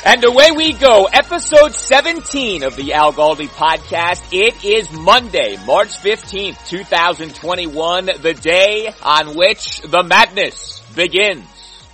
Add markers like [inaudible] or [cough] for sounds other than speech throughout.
[laughs] And away we go. Episode 17 of the Al Galdi podcast. It is Monday, March 15th, 2021, the day on which the madness begins.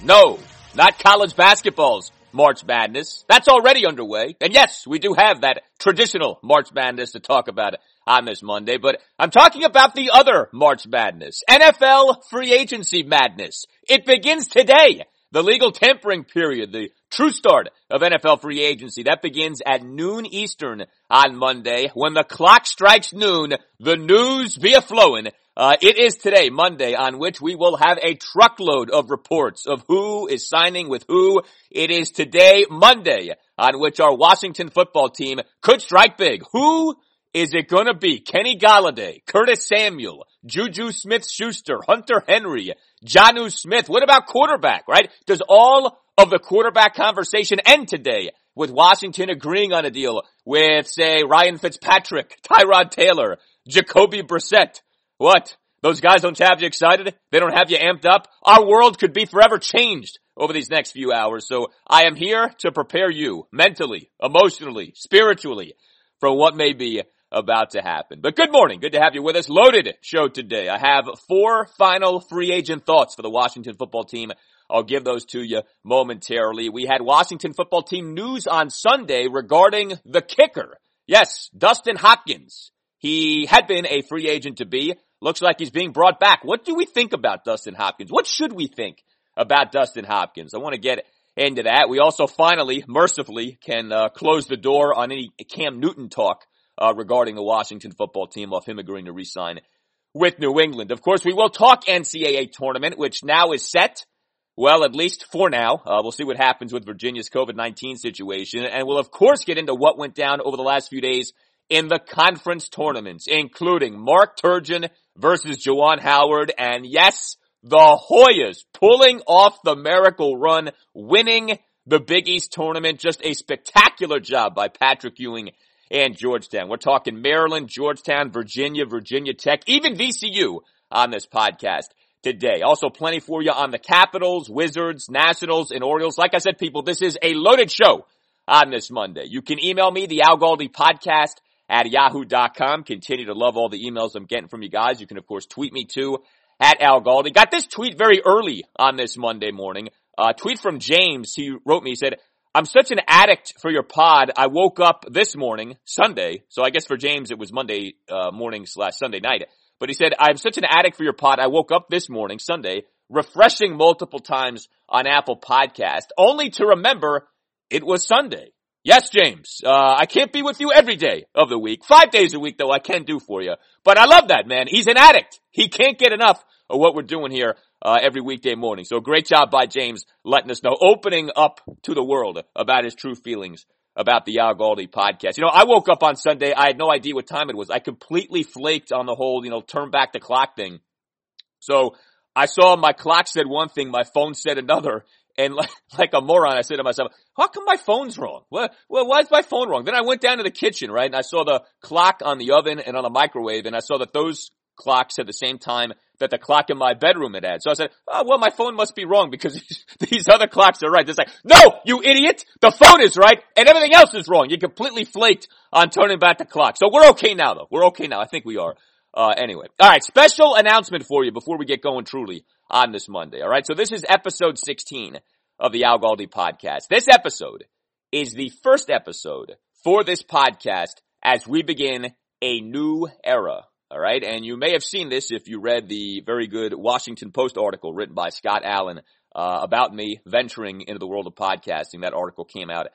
No, not college basketball's March Madness. That's already underway. And yes, we do have that traditional March Madness to talk about on this Monday, but I'm talking about the other March Madness. NFL free agency madness. It begins today. The legal tampering period, the true start of NFL free agency, that begins at noon Eastern on Monday. When the clock strikes noon, the news be a flowing. Uh, it is today, Monday, on which we will have a truckload of reports of who is signing with who. It is today, Monday, on which our Washington football team could strike big. Who is it gonna be? Kenny Golladay, Curtis Samuel, Juju Smith-Schuster, Hunter Henry, Jonnu Smith. What about quarterback, right? Does all of the quarterback conversation end today with Washington agreeing on a deal with, say, Ryan Fitzpatrick, Tyrod Taylor, Jacoby Brissett? What? Those guys don't have you excited? They don't have you amped up? Our world could be forever changed over these next few hours. So I am here to prepare you mentally, emotionally, spiritually for what may be about to happen. But good morning. Good to have you with us. Loaded show today. I have four final free agent thoughts for the Washington football team. I'll give those to you momentarily. We had Washington football team news on Sunday regarding the kicker. Yes, Dustin Hopkins. He had been a free agent to be. Looks like he's being brought back. What do we think about Dustin Hopkins? What should we think about Dustin Hopkins? I want to get into that. We also finally, mercifully, can uh, close the door on any Cam Newton talk uh, regarding the Washington football team off him agreeing to resign with New England. Of course, we will talk NCAA tournament, which now is set. Well, at least for now. Uh, we'll see what happens with Virginia's COVID-19 situation. And we'll of course get into what went down over the last few days in the conference tournaments, including Mark Turgeon versus Juwan Howard. And yes, the Hoyas pulling off the miracle run, winning the Big East tournament. Just a spectacular job by Patrick Ewing and Georgetown. We're talking Maryland, Georgetown, Virginia, Virginia Tech, even VCU on this podcast today. Also plenty for you on the Capitals, Wizards, Nationals, and Orioles. Like I said, people, this is a loaded show on this Monday. You can email me, the Al Galdi podcast at yahoo.com. Continue to love all the emails I'm getting from you guys. You can of course tweet me too at Al Galdi. Got this tweet very early on this Monday morning. Uh, tweet from James. He wrote me, he said, I'm such an addict for your pod. I woke up this morning, Sunday, so I guess for James it was Monday uh, morning slash Sunday night. But he said, I'm such an addict for your pod. I woke up this morning, Sunday, refreshing multiple times on Apple Podcast, only to remember it was Sunday. Yes, James. Uh, I can't be with you every day of the week. Five days a week though I can do for you. But I love that man. He's an addict. He can't get enough of what we're doing here, uh, every weekday morning. So great job by James letting us know, opening up to the world about his true feelings about the Al Galdi podcast. You know, I woke up on Sunday. I had no idea what time it was. I completely flaked on the whole, you know, turn back the clock thing. So I saw my clock said one thing, my phone said another, and like, [laughs] like a moron, I said to myself, how come my phone's wrong? Well, well, why is my phone wrong? Then I went down to the kitchen, right? And I saw the clock on the oven and on the microwave and I saw that those clocks had the same time that the clock in my bedroom had had. So I said, oh, well, my phone must be wrong because [laughs] these other clocks are right. It's like, no, you idiot! The phone is right and everything else is wrong. You completely flaked on turning back the clock. So we're okay now though. We're okay now. I think we are. Uh, anyway. Alright, special announcement for you before we get going truly on this Monday. Alright, so this is episode 16 of the Al Galdi podcast. This episode is the first episode for this podcast as we begin a new era. All right. And you may have seen this if you read the very good Washington Post article written by Scott Allen uh, about me venturing into the world of podcasting. That article came out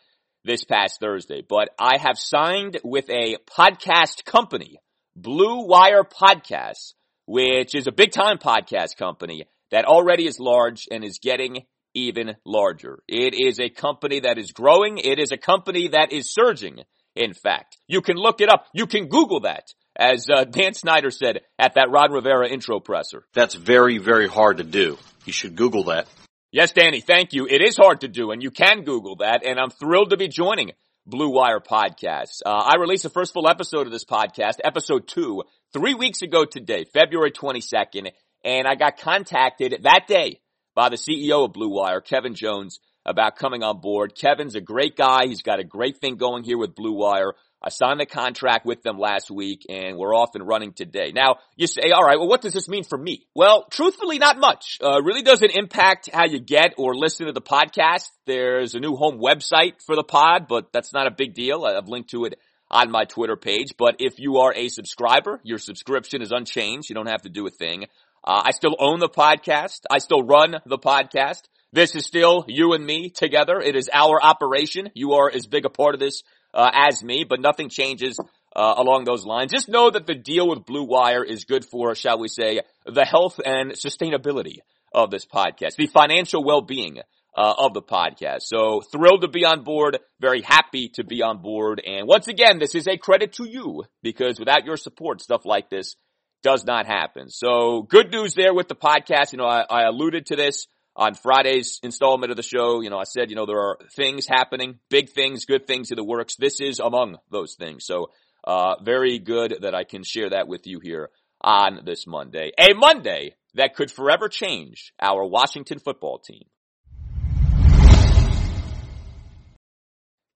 this past Thursday. But I have signed with a podcast company, Blue Wire Podcasts, which is a big time podcast company that already is large and is getting even larger. It is a company that is growing. It is a company that is surging. In fact, you can look it up. You can Google that. As uh, Dan Snyder said at that Ron Rivera intro presser. That's very, very hard to do. You should Google that. Yes, Danny, thank you. It is hard to do, and you can Google that, and I'm thrilled to be joining Blue Wire Podcasts. Uh, I released the first full episode of this podcast, episode two, three weeks ago today, February 22nd, and I got contacted that day by the CEO of Blue Wire, Kevin Jones, about coming on board. Kevin's a great guy. He's got a great thing going here with Blue Wire. I signed the contract with them last week and we're off and running today. Now, you say, all right, well, what does this mean for me? Well, truthfully, not much. Uh, really doesn't impact how you get or listen to the podcast. There's a new home website for the pod, but that's not a big deal. I've linked to it on my Twitter page. But if you are a subscriber, your subscription is unchanged. You don't have to do a thing. Uh, I still own the podcast. I still run the podcast. This is still you and me together. It is our operation. You are as big a part of this uh, as me, but nothing changes uh, along those lines. Just know that the deal with Blue Wire is good for, shall we say, the health and sustainability of this podcast, the financial well-being uh, of the podcast. So thrilled to be on board, very happy to be on board. And once again, this is a credit to you because without your support, stuff like this does not happen. So good news there with the podcast. You know, I, I alluded to this on Friday's installment of the show. You know, I said, you know, there are things happening, big things, good things in the works. This is among those things. So, uh, very good that I can share that with you here on this Monday. A Monday that could forever change our Washington football team.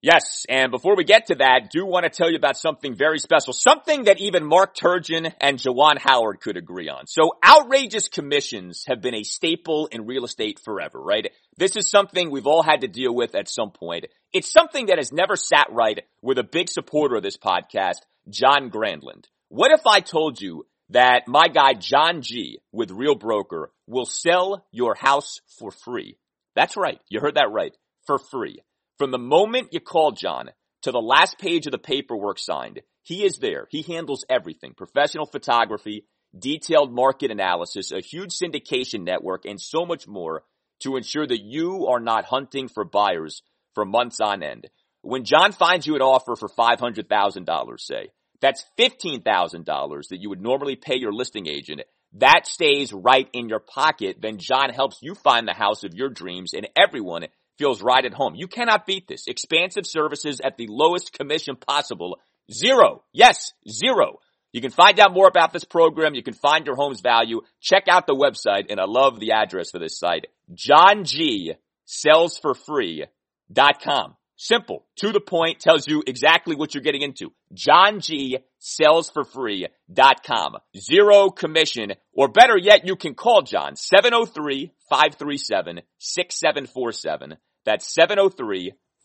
Yes, and before we get to that, do want to tell you about something very special. Something that even Mark Turgeon and Juwan Howard could agree on. So outrageous commissions have been a staple in real estate forever, right? This is something we've all had to deal with at some point. It's something that has never sat right with a big supporter of this podcast, John Grandland. What if I told you that my guy John G with Real Broker will sell your house for free? That's right. You heard that right. For free. From the moment you call John to the last page of the paperwork signed, he is there. He handles everything. Professional photography, detailed market analysis, a huge syndication network, and so much more to ensure that you are not hunting for buyers for months on end. When John finds you an offer for $500,000, say, that's $15,000 that you would normally pay your listing agent. That stays right in your pocket. Then John helps you find the house of your dreams and everyone feels right at home. You cannot beat this. Expansive services at the lowest commission possible. Zero. Yes, zero. You can find out more about this program. You can find your home's value. Check out the website, and I love the address for this site. John G sells for free.com. Simple, to the point, tells you exactly what you're getting into. John G sells for free.com. Zero commission, or better yet, you can call John 703-537-6747. That's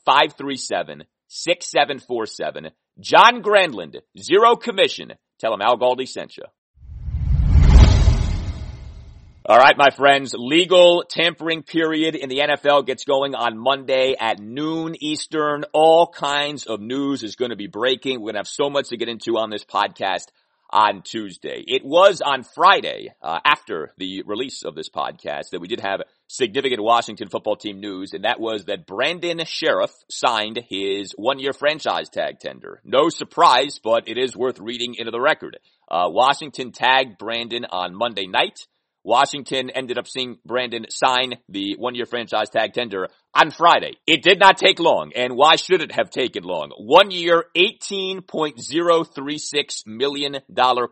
703-537-6747. John Grandland, zero commission. Tell him Al Galdi sent you. All right, my friends, legal tampering period in the NFL gets going on Monday at noon Eastern. All kinds of news is going to be breaking. We're going to have so much to get into on this podcast on Tuesday. It was on Friday, uh, after the release of this podcast, that we did have significant Washington football team news, and that was that Brandon Scherff signed his one-year franchise tag tender. No surprise, but it is worth reading into the record. Uh, Washington tagged Brandon on Monday night. Washington ended up seeing Brandon sign the one-year franchise tag tender on Friday. It did not take long, and why should it have taken long? One year, $18.036 million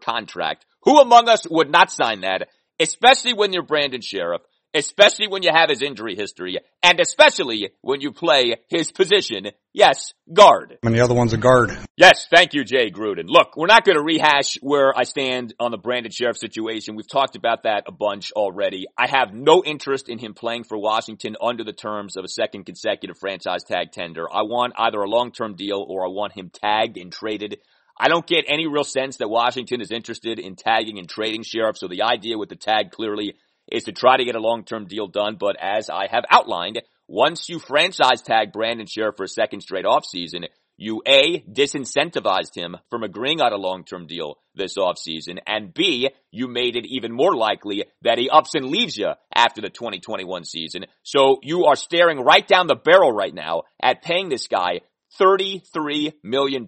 contract. Who among us would not sign that? Especially when you're Brandon Scherff, especially when you have his injury history, and especially when you play his position. Yes, guard. And the other one's a guard. Yes, thank you, Jay Gruden. Look, we're not going to rehash where I stand on the Brandon Scherff situation. We've talked about that a bunch already. I have no interest in him playing for Washington under the terms of a second consecutive franchise tag tender. I want either a long-term deal or I want him tagged and traded. I don't get any real sense that Washington is interested in tagging and trading Scherff, so the idea with the tag clearly is to try to get a long-term deal done. But as I have outlined, once you franchise tag Brandon Scherff for a second straight offseason, you A, disincentivized him from agreeing on a long-term deal this offseason, and B, you made it even more likely that he ups and leaves you after the 2021 season. So you are staring right down the barrel right now at paying this guy $33 million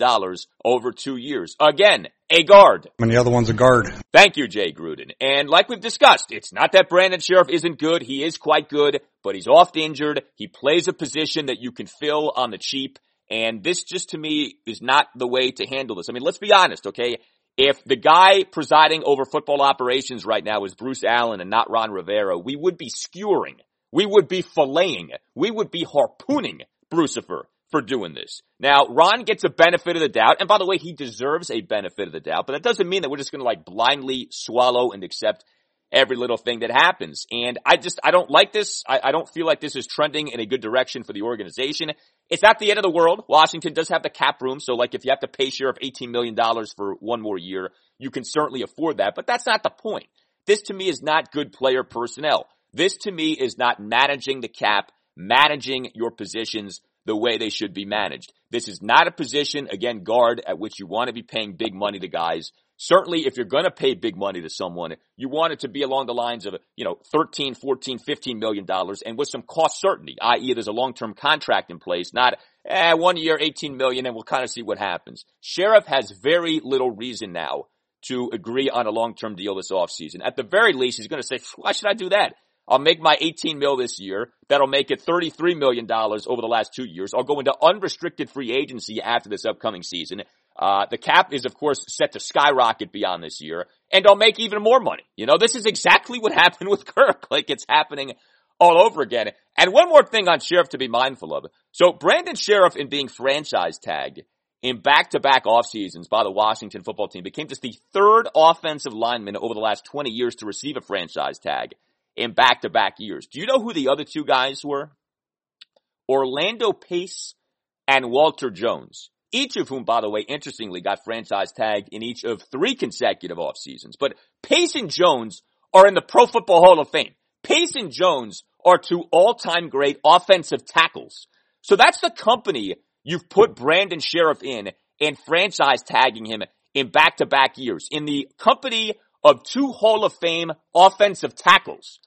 over two years. Again, a guard. And the other one's a guard. Thank you, Jay Gruden. And like we've discussed, it's not that Brandon Scherff isn't good. He is quite good, but he's oft injured. He plays a position that you can fill on the cheap. And this just to me is not the way to handle this. I mean, let's be honest, okay? If the guy presiding over football operations right now is Bruce Allen and not Ron Rivera, we would be skewering. We would be filleting. We would be harpooning Brucifer for doing this. Now, Ron gets a benefit of the doubt, and by the way, he deserves a benefit of the doubt, but that doesn't mean that we're just gonna like blindly swallow and accept every little thing that happens. And I just, I don't like this. I, I, don't feel like this is trending in a good direction for the organization. It's not the end of the world. Washington does have the cap room, so like if you have to pay Scherff $18 million for one more year, you can certainly afford that, but that's not the point. This to me is not good player personnel. This to me is not managing the cap, managing your positions the way they should be managed. This is not a position, again, guard at which you want to be paying big money to guys. Certainly, if you're going to pay big money to someone, you want it to be along the lines of, you know, 13, 14, 15 million dollars and with some cost certainty, i.e. there's a long-term contract in place, not, eh, one year, 18 million and we'll kind of see what happens. Scherff has very little reason now to agree on a long-term deal this offseason. At the very least, he's going to say, why should I do that? I'll make my 18 mil this year. That'll make it $33 million over the last two years. I'll go into unrestricted free agency after this upcoming season. Uh, the cap is of course set to skyrocket beyond this year and I'll make even more money. You know, this is exactly what [laughs] happened with Kirk. Like it's happening all over again. And one more thing on Scherff to be mindful of. So Brandon Scherff in being franchise tagged in back-to-back off seasons by the Washington football team became just the third offensive lineman over the last 20 years to receive a franchise tag in back to back years. Do you know who the other two guys were? Orlando Pace and Walter Jones. Each of whom, by the way, interestingly got franchise tagged in each of three consecutive off seasons. But Pace and Jones are in the Pro Football Hall of Fame. Pace and Jones are two all-time great offensive tackles. So that's the company you've put Brandon Scherff in and franchise tagging him in back-to-back years. In the company of two Hall of Fame offensive tackles.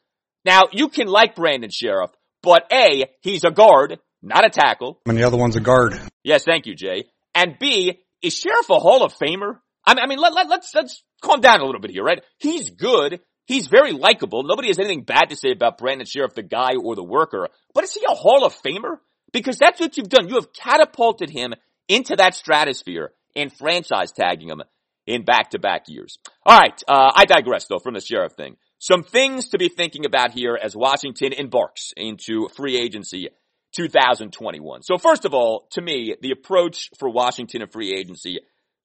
Now, you can like Brandon Scherff, but A, he's a guard, not a tackle. And the other one's a guard. Yes, thank you, Jay. And B, is Scherff a Hall of Famer? I mean, I mean let, let, let's, let's calm down a little bit here, right? He's good. He's very likable. Nobody has anything bad to say about Brandon Scherff, the guy or the worker. But is he a Hall of Famer? Because that's what you've done. You have catapulted him into that stratosphere and franchise tagging him in back-to-back years. All right, uh, I digress though from the Scherff thing. Some things to be thinking about here as Washington embarks into free agency 2021. So first of all, to me, the approach for Washington and free agency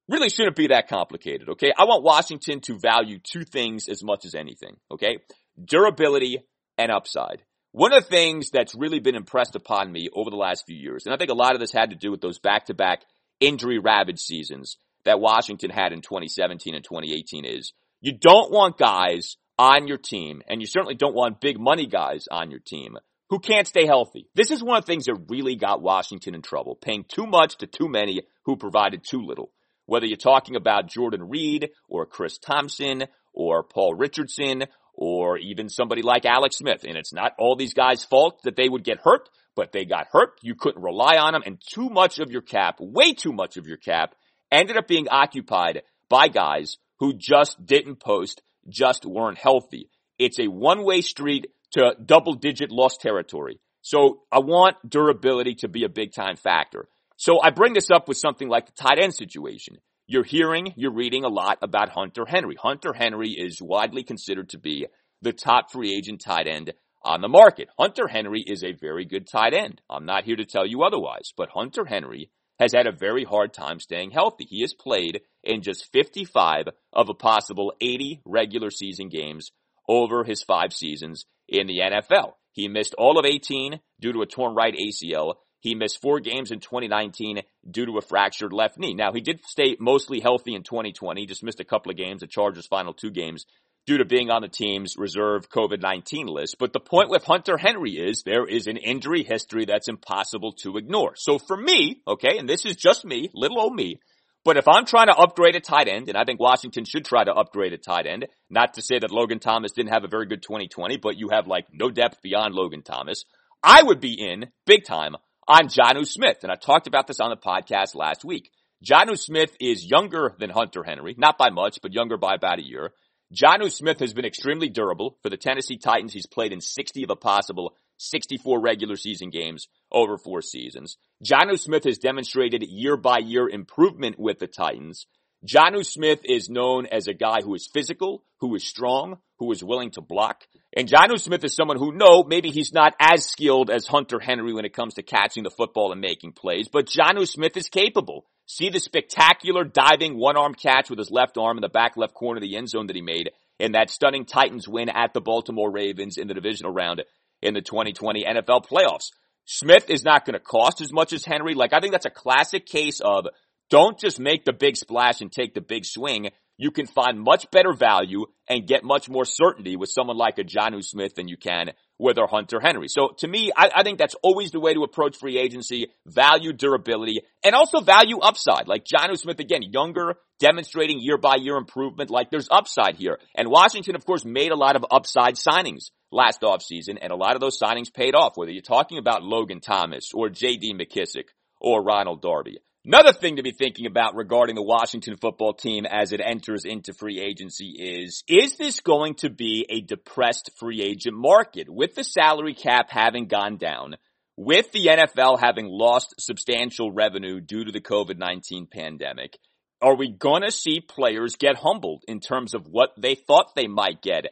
really shouldn't be that complicated, okay? I want Washington to value two things as much as anything, okay? Durability and upside. One of the things that's really been impressed upon me over the last few years, and I think a lot of this had to do with those back-to-back injury ravaged seasons that Washington had in 2017 and 2018 is you don't want guys on your team, and you certainly don't want big money guys on your team who can't stay healthy. This is one of the things that really got Washington in trouble, paying too much to too many who provided too little. Whether you're talking about Jordan Reed or Chris Thompson or Paul Richardson or even somebody like Alex Smith. And it's not all these guys' fault that they would get hurt, but they got hurt. You couldn't rely on them and too much of your cap, way too much of your cap ended up being occupied by guys who just didn't post, just weren't healthy. It's a one-way street to double digit loss territory. So I want durability to be a big time factor. So I bring this up with something like the tight end situation. You're hearing, you're reading a lot about Hunter Henry. Hunter Henry is widely considered to be the top free agent tight end on the market. Hunter Henry is a very good tight end. I'm not here to tell you otherwise, but Hunter Henry has had a very hard time staying healthy. He has played in just 55 of a possible 80 regular season games over his five seasons in the NFL. He missed all of 18 due to a torn right ACL. He missed four games in 2019 due to a fractured left knee. Now, he did stay mostly healthy in 2020, just missed a couple of games, the Chargers' final two games, due to being on the team's reserve COVID-19 list. But the point with Hunter Henry is there is an injury history that's impossible to ignore. So for me, okay, and this is just me, little old me, but if I'm trying to upgrade a tight end, and I think Washington should try to upgrade a tight end, not to say that Logan Thomas didn't have a very good 2020, but you have like no depth beyond Logan Thomas, I would be in big time on Jonnu Smith. And I talked about this on the podcast last week. Jonnu Smith is younger than Hunter Henry, not by much, but younger by about a year. Jonnu Smith has been extremely durable for the Tennessee Titans. He's played in 60 of a possible 64 regular season games over four seasons. Jonnu Smith has demonstrated year by year improvement with the Titans. Jonnu Smith is known as a guy who is physical, who is strong, who is willing to block. And Jonnu Smith is someone who, no, maybe he's not as skilled as Hunter Henry when it comes to catching the football and making plays, but Jonnu Smith is capable. See the spectacular diving one-arm catch with his left arm in the back left corner of the end zone that he made in that stunning Titans win at the Baltimore Ravens in the divisional round in the 2020 NFL playoffs. Smith is not going to cost as much as Henry. Like, I think that's a classic case of don't just make the big splash and take the big swing. You can find much better value and get much more certainty with someone like a Jonnu Smith than you can a Hunter Henry. So to me, I, I, think that's always the way to approach free agency, value durability, and also value upside. Like Jonnu Smith, again, younger, demonstrating year by year improvement. Like there's upside here. And Washington, of course, made a lot of upside signings last offseason, and a lot of those signings paid off, whether you're talking about Logan Thomas or J.D. McKissic or Ronald Darby. Another thing to be thinking about regarding the Washington football team as it enters into free agency is, is this going to be a depressed free agent market with the salary cap having gone down, with the NFL having lost substantial revenue due to the COVID-19 pandemic? Are we going to see players get humbled in terms of what they thought they might get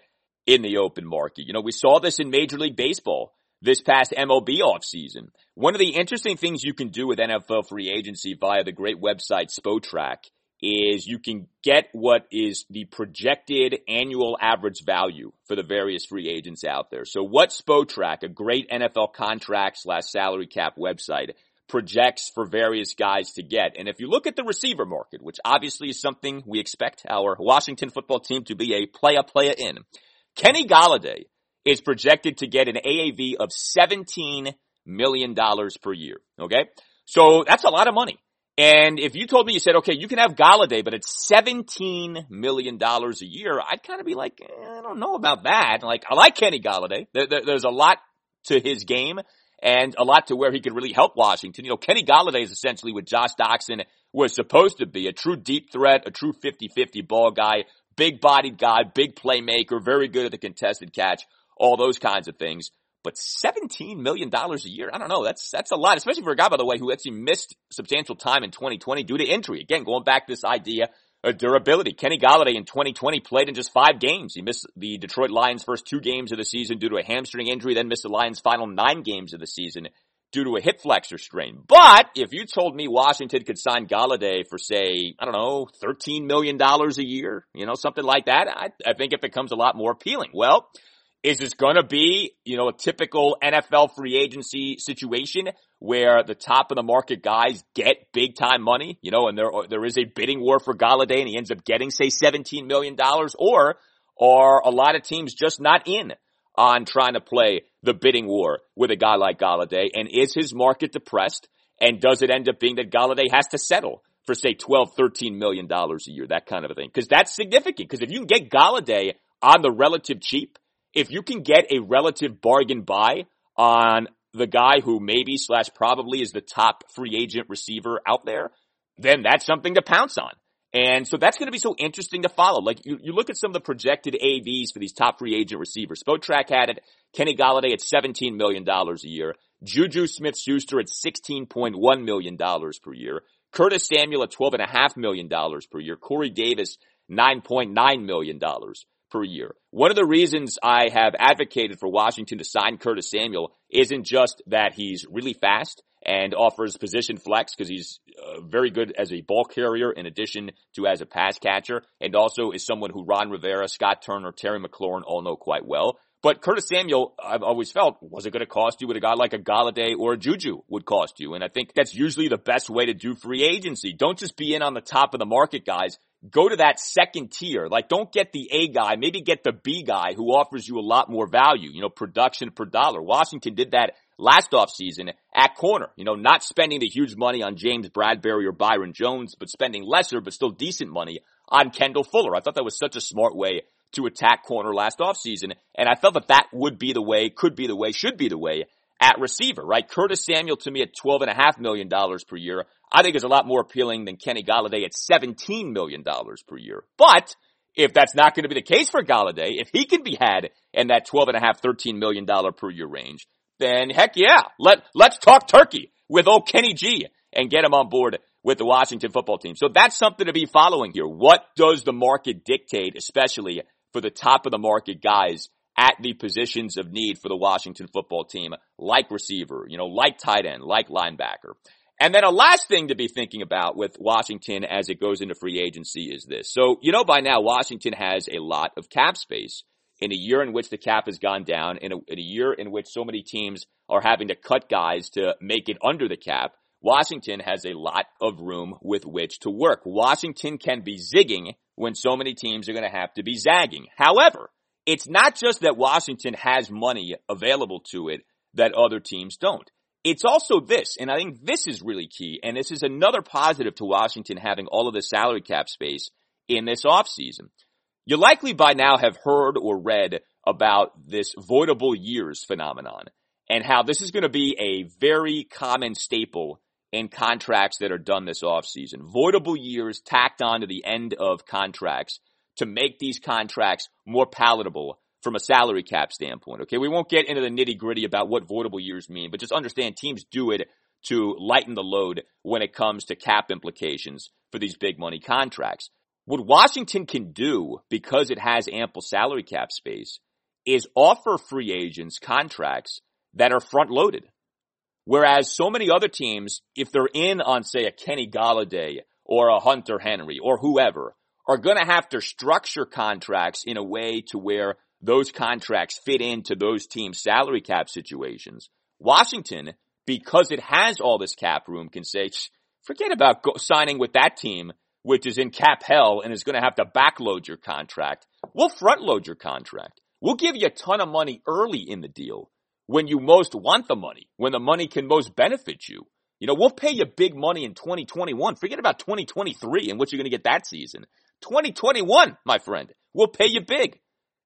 in the open market? You know, we saw this in Major League Baseball this past MLB offseason. One of the interesting things you can do with NFL free agency via the great website Spotrac is you can get what is the projected annual average value for the various free agents out there. So what Spotrac, a great NFL contract slash salary cap website, projects for various guys to get. And if you look at the receiver market, which obviously is something we expect our Washington football team to be a player player in, Kenny Golladay is projected to get an AAV of $17 million per year. Okay. So that's a lot of money. And if you told me, you said, okay, you can have Golladay, but it's $17 million a year, I'd kind of be like, eh, I don't know about that. Like, I like Kenny Golladay. There, there, there's a lot to his game and a lot to where he could really help Washington. You know, Kenny Golladay is essentially what Josh Doctson was supposed to be, a true deep threat, a true 50-50 ball guy, big bodied guy, big playmaker, very good at the contested catch all those kinds of things. But $17 million a year, I don't know, that's, that's a lot, especially for a guy, by the way, who actually missed substantial time in 2020 due to injury. Again, going back to this idea of durability. Kenny Golladay in 2020 played in just five games. He missed the Detroit Lions first two games of the season due to a hamstring injury, then missed the Lions final nine games of the season due to a hip flexor strain. But if you told me Washington could sign Golladay for say, I don't know, $13 million a year, you know, something like that, I, I think it becomes a lot more appealing. Well, is this going to be, you know, a typical NFL free agency situation where the top of the market guys get big time money, you know, and there there is a bidding war for Golladay and he ends up getting say 17 million dollars or are a lot of teams just not in on trying to play the bidding war with a guy like Golladay? And is his market depressed? And does it end up being that Golladay has to settle for say 12, 13 million dollars a year, that kind of a thing? Cause that's significant. Cause if you can get Golladay on the relative cheap, if you can get a relative bargain buy on the guy who maybe slash probably is the top free agent receiver out there, then that's something to pounce on. And so that's going to be so interesting to follow. Like you, you look at some of the projected AVs for these top free agent receivers. Spotrac had it. Kenny Golladay at $17 million a year. Juju Smith-Schuster at $16.1 million per year. Curtis Samuel at $12.5 million per year. Corey Davis, $9.9 million per year. One of the reasons I have advocated for Washington to sign Curtis Samuel isn't just that he's really fast and offers position flex because he's uh, very good as a ball carrier in addition to as a pass catcher and also is someone who Ron Rivera, Scott Turner, Terry McLaurin all know quite well. But Curtis Samuel, I've always felt, was it going to cost you what a guy like a Golladay or a Juju would cost you? And I think that's usually the best way to do free agency. Don't just be in on the top of the market, guys. Go to that second tier. Like, don't get the A guy. Maybe get the B guy who offers you a lot more value, you know, production per dollar. Washington did that last offseason at corner. You know, not spending the huge money on James Bradberry or Byron Jones, but spending lesser but still decent money on Kendall Fuller. I thought that was such a smart way to attack corner last offseason. And I felt that that would be the way, could be the way, should be the way at receiver, right? Curtis Samuel to me at $12.5 million per year, I think is a lot more appealing than Kenny Golladay at $17 million per year. But if that's not going to be the case for Golladay, if he can be had in that $12.5, $13 million per year range, then heck yeah, let, let's talk turkey with old Kenny G and get him on board with the Washington football team. So that's something to be following here. What does the market dictate, especially for the top of the market guys at the positions of need for the Washington football team, like receiver, you know, like tight end, like linebacker. And then a last thing to be thinking about with Washington as it goes into free agency is this. So, you know, by now Washington has a lot of cap space in a year in which the cap has gone down, in a, in a year in which so many teams are having to cut guys to make it under the cap. Washington has a lot of room with which to work. Washington can be zigging when so many teams are going to have to be zagging. However, it's not just that Washington has money available to it that other teams don't. It's also this, and I think this is really key, and this is another positive to Washington having all of the salary cap space in this offseason. You likely by now have heard or read about this voidable years phenomenon and how this is going to be a very common staple in contracts that are done this offseason. Voidable years tacked on to the end of contracts to make these contracts more palatable from a salary cap standpoint. Okay. We won't get into the nitty gritty about what voidable years mean, but just understand teams do it to lighten the load when it comes to cap implications for these big money contracts. What Washington can do because it has ample salary cap space is offer free agents contracts that are front loaded. Whereas so many other teams, if they're in on say a Kenny Golladay or a Hunter Henry or whoever, are going to have to structure contracts in a way to where those contracts fit into those teams' salary cap situations. Washington, because it has all this cap room, can say, forget about go- signing with that team which is in cap hell and is going to have to backload your contract, we'll front load your contract. We'll give you a ton of money early in the deal when you most want the money, when the money can most benefit you. You know, we'll pay you big money in 2021. Forget about 2023 and what you're going to get that season. 2021, my friend, we'll pay you big.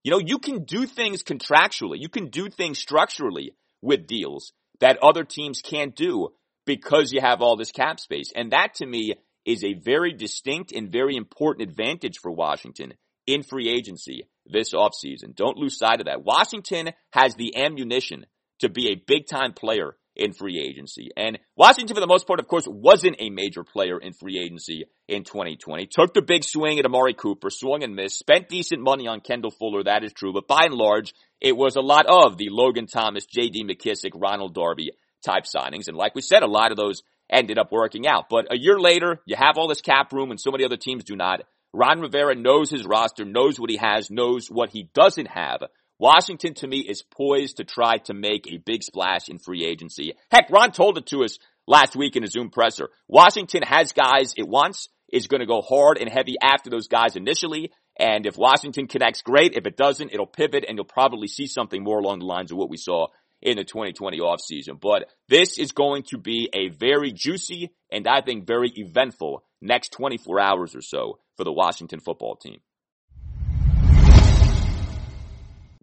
You know, you can do things contractually. You can do things structurally with deals that other teams can't do because you have all this cap space. And that to me is a very distinct and very important advantage for Washington in free agency this offseason. Don't lose sight of that. Washington has the ammunition to be a big time player in free agency. And Washington, for the most part, of course, wasn't a major player in free agency in 2020. Took the big swing at Amari Cooper, swung and missed, spent decent money on Kendall Fuller, that is true. But by and large, it was a lot of the Logan Thomas, J.D. McKissic, Ronald Darby type signings. And like we said, a lot of those ended up working out. But a year later, you have all this cap room and so many other teams do not. Ron Rivera knows his roster, knows what he has, knows what he doesn't have. Washington to me is poised to try to make a big splash in free agency. Heck, Ron told it to us last week in a Zoom presser. Washington has guys it wants, is going to go hard and heavy after those guys initially, And if Washington connects, great. If it doesn't, it'll pivot and you'll probably see something more along the lines of what we saw in the 2020 offseason. But this is going to be a very juicy and I think very eventful next 24 hours or so for the Washington football team.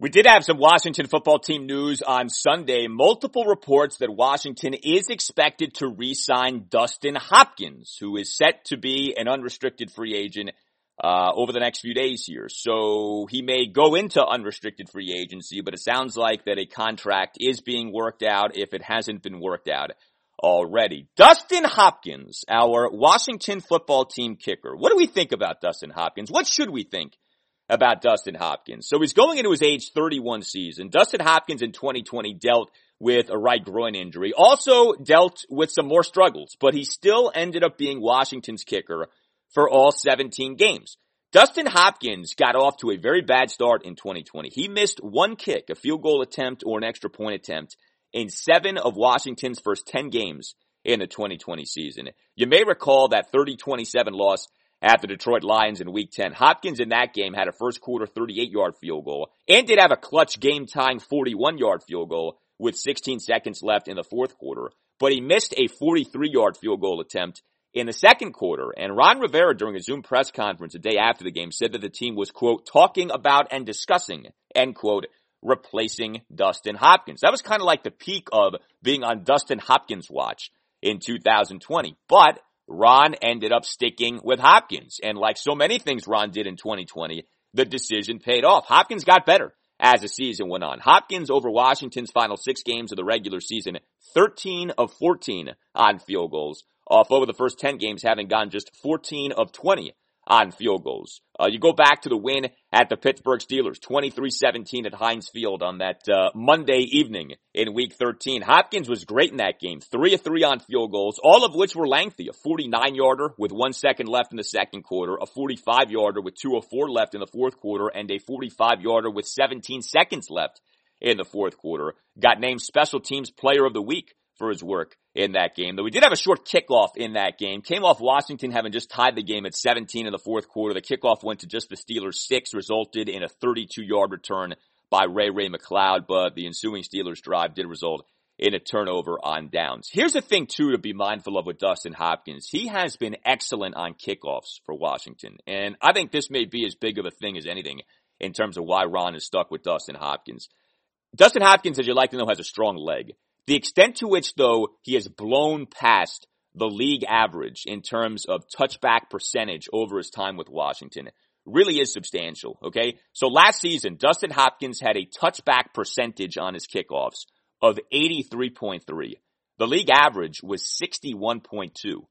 We did have some Washington football team news on Sunday. Multiple reports that Washington is expected to re-sign Dustin Hopkins, who is set to be an unrestricted free agent uh, over the next few days here. So he may go into unrestricted free agency, but it sounds like that a contract is being worked out if it hasn't been worked out already. Dustin Hopkins, our Washington football team kicker. What do we think about Dustin Hopkins? What should we think about Dustin Hopkins? So he's going into his age 31 season. Dustin Hopkins in 2020 dealt with a right groin injury, also dealt with some more struggles, but he still ended up being Washington's kicker for all 17 games. Dustin Hopkins got off to a very bad start in 2020. He missed one kick, a field goal attempt or an extra point attempt in seven of Washington's first 10 games in the 2020 season. You may recall that 30-27 loss at the Detroit Lions in week 10. Hopkins in that game had a first quarter 38 yard field goal and did have a clutch game tying 41 yard field goal with 16 seconds left in the fourth quarter, but he missed a 43 yard field goal attempt in the second quarter. And Ron Rivera during a Zoom press conference a day after the game said that the team was quote, talking about and discussing, end quote, replacing Dustin Hopkins. That was kind of like the peak of being on Dustin Hopkins watch in 2020. But Ron ended up sticking with Hopkins. And like so many things Ron did in 2020, the decision paid off. Hopkins got better as the season went on. Hopkins over Washington's final six games of the regular season, 13 of 14 on field goals, off over the first 10 games having gone just 14 of 20 on field goals. Uh, you go back to the win at the Pittsburgh Steelers, 23-17 at Heinz Field on that uh, Monday evening in Week 13. Hopkins was great in that game, three of three on field goals, all of which were lengthy. A 49-yarder with one second left in the second quarter, a 45-yarder with 204 left in the fourth quarter, and a 45-yarder with 17 seconds left in the fourth quarter. Got named Special Teams Player of the Week for his work in that game. Though we did have a short kickoff in that game. Came off Washington having just tied the game at 17 in the fourth quarter. The kickoff went to just the Steelers six, resulted in a 32 yard return by Ray Ray McCloud, but the ensuing Steelers drive did result in a turnover on downs. Here's the thing too to be mindful of with Dustin Hopkins. He has been excellent on kickoffs for Washington. And I think this may be as big of a thing as anything in terms of why Ron is stuck with Dustin Hopkins. Dustin Hopkins, as you like to know, has a strong leg. The extent to which, though, he has blown past the league average in terms of touchback percentage over his time with Washington really is substantial, okay? So last season, Dustin Hopkins had a touchback percentage on his kickoffs of 83.3. The league average was 61.2.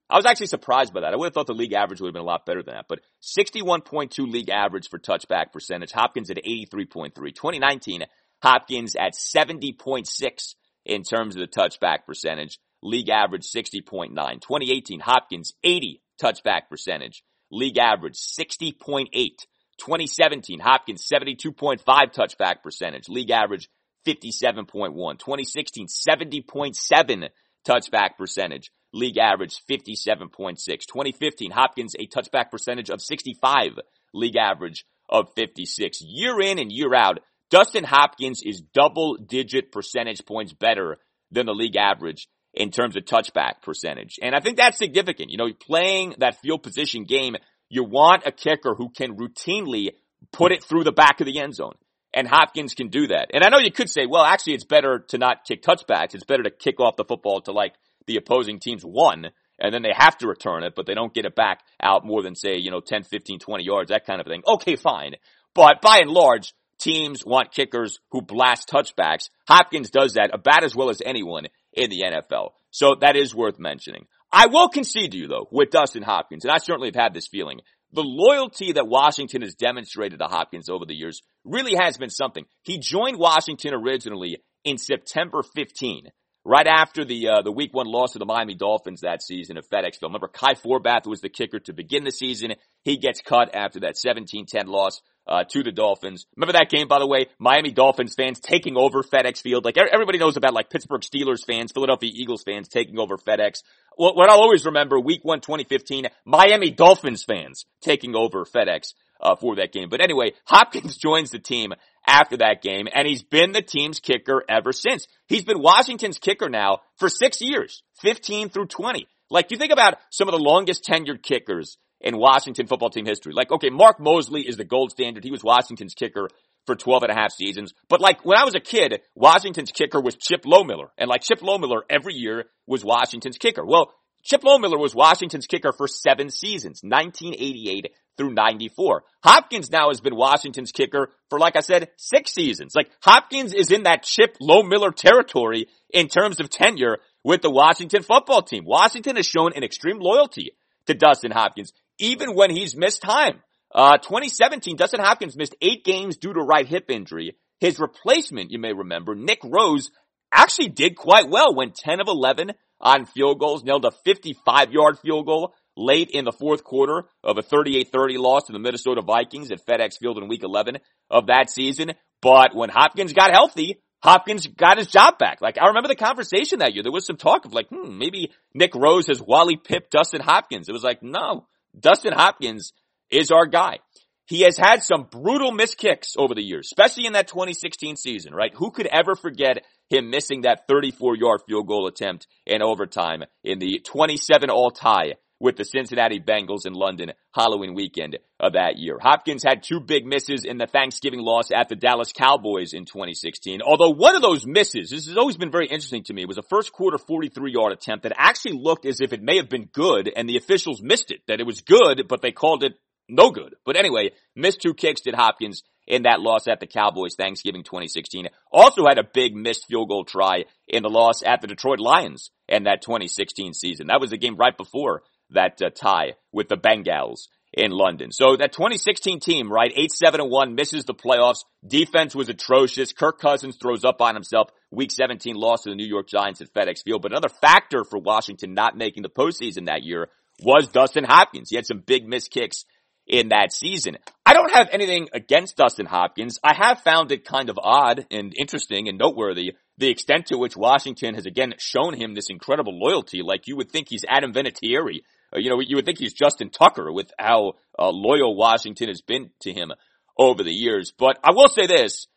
I was actually surprised by that. I would have thought the league average would have been a lot better than that, but 61.2 league average for touchback percentage. Hopkins at 83.3. 2019, Hopkins at 70.6 in terms of the touchback percentage. League average 60.9. 2018, Hopkins 80 touchback percentage. League average 60.8. 2017, Hopkins 72.5 touchback percentage. League average 57.1. 2016, 70.7 touchback percentage. League average 57.6. 2015, Hopkins a touchback percentage of 65. League average of 56. Year in and year out, Dustin Hopkins is double digit percentage points better than the league average in terms of touchback percentage. And I think that's significant. You know, playing that field position game, you want a kicker who can routinely put it through the back of the end zone. And Hopkins can do that. And I know you could say, well, actually it's better to not kick touchbacks. It's better to kick off the football to like the opposing team's one and then they have to return it, but they don't get it back out more than say, you know, 10, 15, 20 yards, that kind of thing. Okay, fine. But by and large, teams want kickers who blast touchbacks. Hopkins does that about as well as anyone in the NFL. So that is worth mentioning. I will concede to you though, with Dustin Hopkins, and I certainly have had this feeling, the loyalty that Washington has demonstrated to Hopkins over the years really has been something. He joined Washington originally in September 15, right after the uh, the week one loss to the Miami Dolphins that season at Field. Remember, Kai Forbath was the kicker to begin the season. He gets cut after that 17-10 loss uh, to the Dolphins. Remember that game, by the way? Miami Dolphins fans taking over FedEx Field. Like everybody knows about like Pittsburgh Steelers fans, Philadelphia Eagles fans taking over FedEx. What, what I'll always remember, week one, 2015, Miami Dolphins fans taking over FedEx uh, for that game. But anyway, Hopkins [laughs] joins the team after that game, and he's been the team's kicker ever since. He's been Washington's kicker now for six years, 15 through 20. Like, you think about some of the longest tenured kickers in Washington football team history. Like, okay, Mark Moseley is the gold standard. He was Washington's kicker for 12 and a half seasons. But like when I was a kid, Washington's kicker was Chip Lohmiller. And like Chip Lohmiller every year was Washington's kicker. Well, Chip Lohmiller was Washington's kicker for seven seasons, 1988 through 94. Hopkins now has been Washington's kicker for, like I said, six seasons. Like Hopkins is in that Chip Lohmiller territory in terms of tenure with the Washington football team. Washington has shown an extreme loyalty to Dustin Hopkins, even when he's missed time. Uh, 2017, Dustin Hopkins missed eight games due to right hip injury. His replacement, you may remember, Nick Rose, actually did quite well, went 10 of 11 on field goals, nailed a 55 yard field goal late in the fourth quarter of a 38-30 loss to the Minnesota Vikings at FedEx Field in week 11 of that season. But when Hopkins got healthy, Hopkins got his job back. Like, I remember the conversation that year. There was some talk of like, hmm, maybe Nick Rose has Wally Pipp Dustin Hopkins. It was like, no, Dustin Hopkins is our guy. He has had some brutal missed kicks over the years, especially in that 2016 season, right? Who could ever forget him missing that 34 yard field goal attempt in overtime in the 27 all tie with the Cincinnati Bengals in London Halloween weekend of that year. Hopkins had two big misses in the Thanksgiving loss at the Dallas Cowboys in 2016. Although one of those misses, this has always been very interesting to me, was a first quarter 43 yard attempt that actually looked as if it may have been good and the officials missed it. That it was good, but they called it no good. But anyway, missed two kicks did Hopkins in that loss at the Cowboys Thanksgiving 2016. Also had a big missed field goal try in the loss at the Detroit Lions in that 2016 season. That was the game right before that uh, tie with the Bengals in London. So that 2016 team, right, 8-7-1 misses the playoffs. Defense was atrocious. Kirk Cousins throws up on himself. Week 17 loss to the New York Giants at FedEx Field. But another factor for Washington not making the postseason that year was Dustin Hopkins. He had some big missed kicks in that season. I don't have anything against Dustin Hopkins. I have found it kind of odd and interesting and noteworthy the extent to which Washington has again shown him this incredible loyalty. Like you would think he's Adam Vinatieri. Uh, you know, you would think he's Justin Tucker with how uh, loyal Washington has been to him over the years. But I will say this,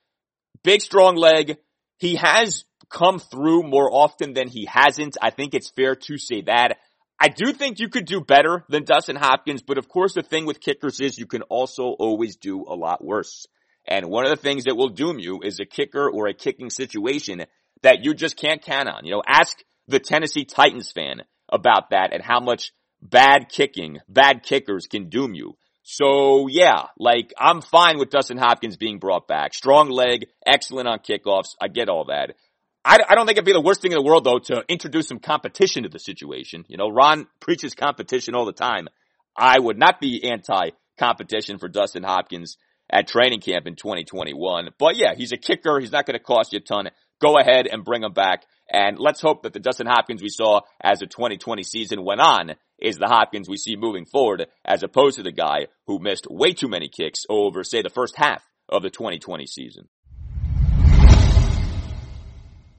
big strong leg. He has come through more often than he hasn't. I think it's fair to say that. I do think you could do better than Dustin Hopkins, but of course the thing with kickers is you can also always do a lot worse. And one of the things that will doom you is a kicker or a kicking situation that you just can't count on. You know, ask the Tennessee Titans fan about that and how much bad kicking, bad kickers can doom you. So yeah, like I'm fine with Dustin Hopkins being brought back. Strong leg, excellent on kickoffs. I get all that. I, I don't think it'd be the worst thing in the world though to introduce some competition to the situation. You know, Ron preaches competition all the time. I would not be anti competition for Dustin Hopkins at training camp in 2021. But yeah, he's a kicker. He's not going to cost you a ton. Go ahead and bring him back. And let's hope that the Dustin Hopkins we saw as the 2020 season went on is the Hopkins we see moving forward as opposed to the guy who missed way too many kicks over, say, the first half of the 2020 season.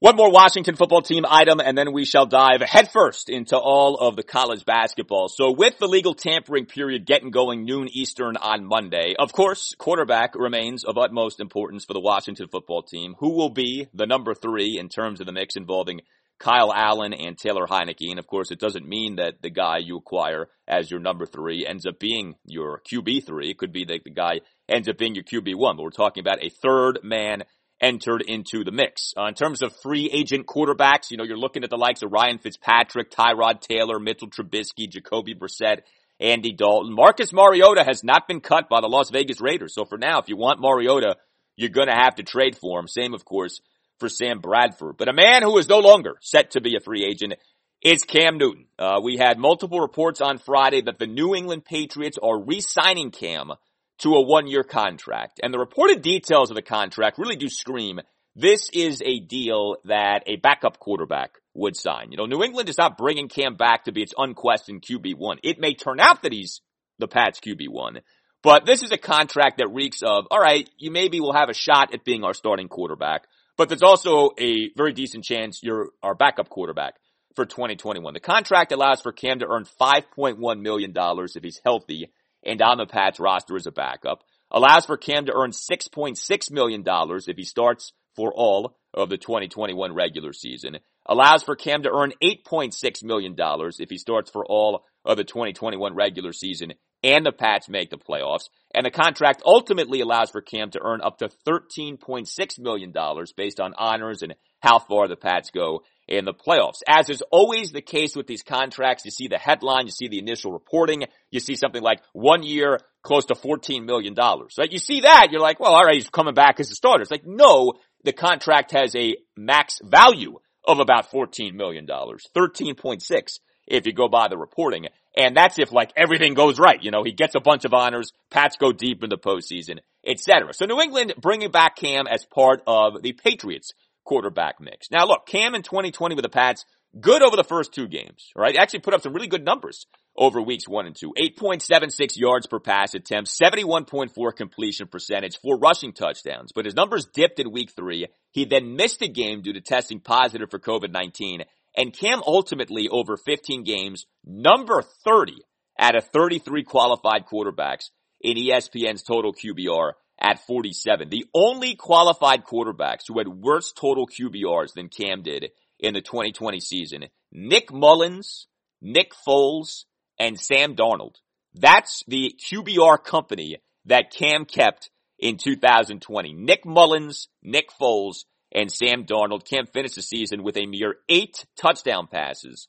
One more Washington football team item and then we shall dive headfirst into all of the college basketball. So with the legal tampering period getting going noon Eastern on Monday, of course, quarterback remains of utmost importance for the Washington football team. Who will be the number three in terms of the mix involving Kyle Allen and Taylor Heinicke. And of course, it doesn't mean that the guy you acquire as your number three ends up being your QB three. It could be that the guy ends up being your QB one, but we're talking about a third man entered into the mix. Uh, in terms of free agent quarterbacks, you know, you're looking at the likes of Ryan Fitzpatrick, Tyrod Taylor, Mitchell Trubisky, Jacoby Brissett, Andy Dalton. Marcus Mariota has not been cut by the Las Vegas Raiders. So for now, if you want Mariota, you're going to have to trade for him. Same, of course, for Sam Bradford. But a man who is no longer set to be a free agent is Cam Newton. Uh, we had multiple reports on Friday that the New England Patriots are re-signing Cam to a one year contract. And the reported details of the contract really do scream this is a deal that a backup quarterback would sign. You know, New England is not bringing Cam back to be its unquestioned QB1. It may turn out that he's the Pats QB1, but this is a contract that reeks of, all right, you maybe will have a shot at being our starting quarterback, but there's also a very decent chance you're our backup quarterback for 2021. The contract allows for Cam to earn $5.1 million if he's healthy and on the Pats roster as a backup. Allows for Cam to earn $6.6 million if he starts for all of the 2021 regular season. Allows for Cam to earn $8.6 million if he starts for all of the 2021 regular season and the Pats make the playoffs. And the contract ultimately allows for Cam to earn up to $13.6 million based on honors and how far the Pats go in the playoffs. As is always the case with these contracts, you see the headline, you see the initial reporting, you see something like one year close to $14 million. Right? You see that, you're like, well, all right, he's coming back as a starter. It's like, no, the contract has a max value of about $14 million. 13.6 if you go by the reporting. And that's if like everything goes right. You know, he gets a bunch of honors, Pats go deep in the postseason, etc. So New England bringing back Cam as part of the Patriots quarterback mix. Now look, Cam in 2020 with the Pats, good over the first two games, right? Actually put up some really good numbers over weeks one and two. 8.76 yards per pass attempt, 71.4 completion percentage, four rushing touchdowns. But his numbers dipped in week three. He then missed a game due to testing positive for COVID-19. And Cam ultimately over 15 games, number 30 out of 33 qualified quarterbacks in ESPN's total QBR at 47. The only qualified quarterbacks who had worse total QBRs than Cam did in the 2020 season, Nick Mullens, Nick Foles, and Sam Darnold. That's the QBR company that Cam kept in 2020. Nick Mullens, Nick Foles, and Sam Darnold. Cam finished the season with a mere eight touchdown passes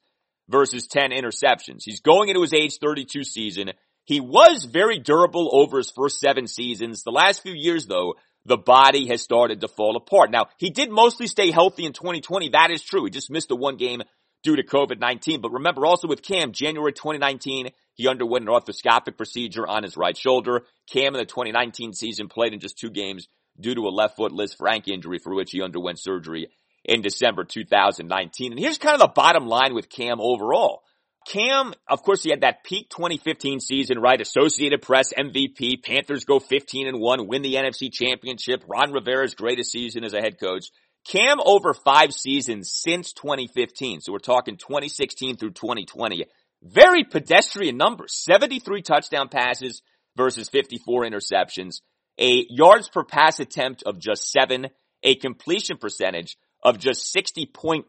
versus 10 interceptions. He's going into his age 32 season. He was very durable over his first seven seasons. The last few years though, the body has started to fall apart. Now, he did mostly stay healthy in 2020. That is true. He just missed the one game due to COVID-19. But remember also with Cam, January 2019, he underwent an arthroscopic procedure on his right shoulder. Cam in the 2019 season played in just two games due to a left foot Lisfranc injury for which he underwent surgery in December 2019. And here's kind of the bottom line with Cam overall. Cam, of course, he had that peak 2015 season, right? Associated Press MVP. Panthers go 15 and 1, win the NFC championship. Ron Rivera's greatest season as a head coach. Cam over five seasons since 2015. So we're talking 2016 through 2020. Very pedestrian numbers. 73 touchdown passes versus 54 interceptions a yards per pass attempt of just seven, a completion percentage of just 60.8.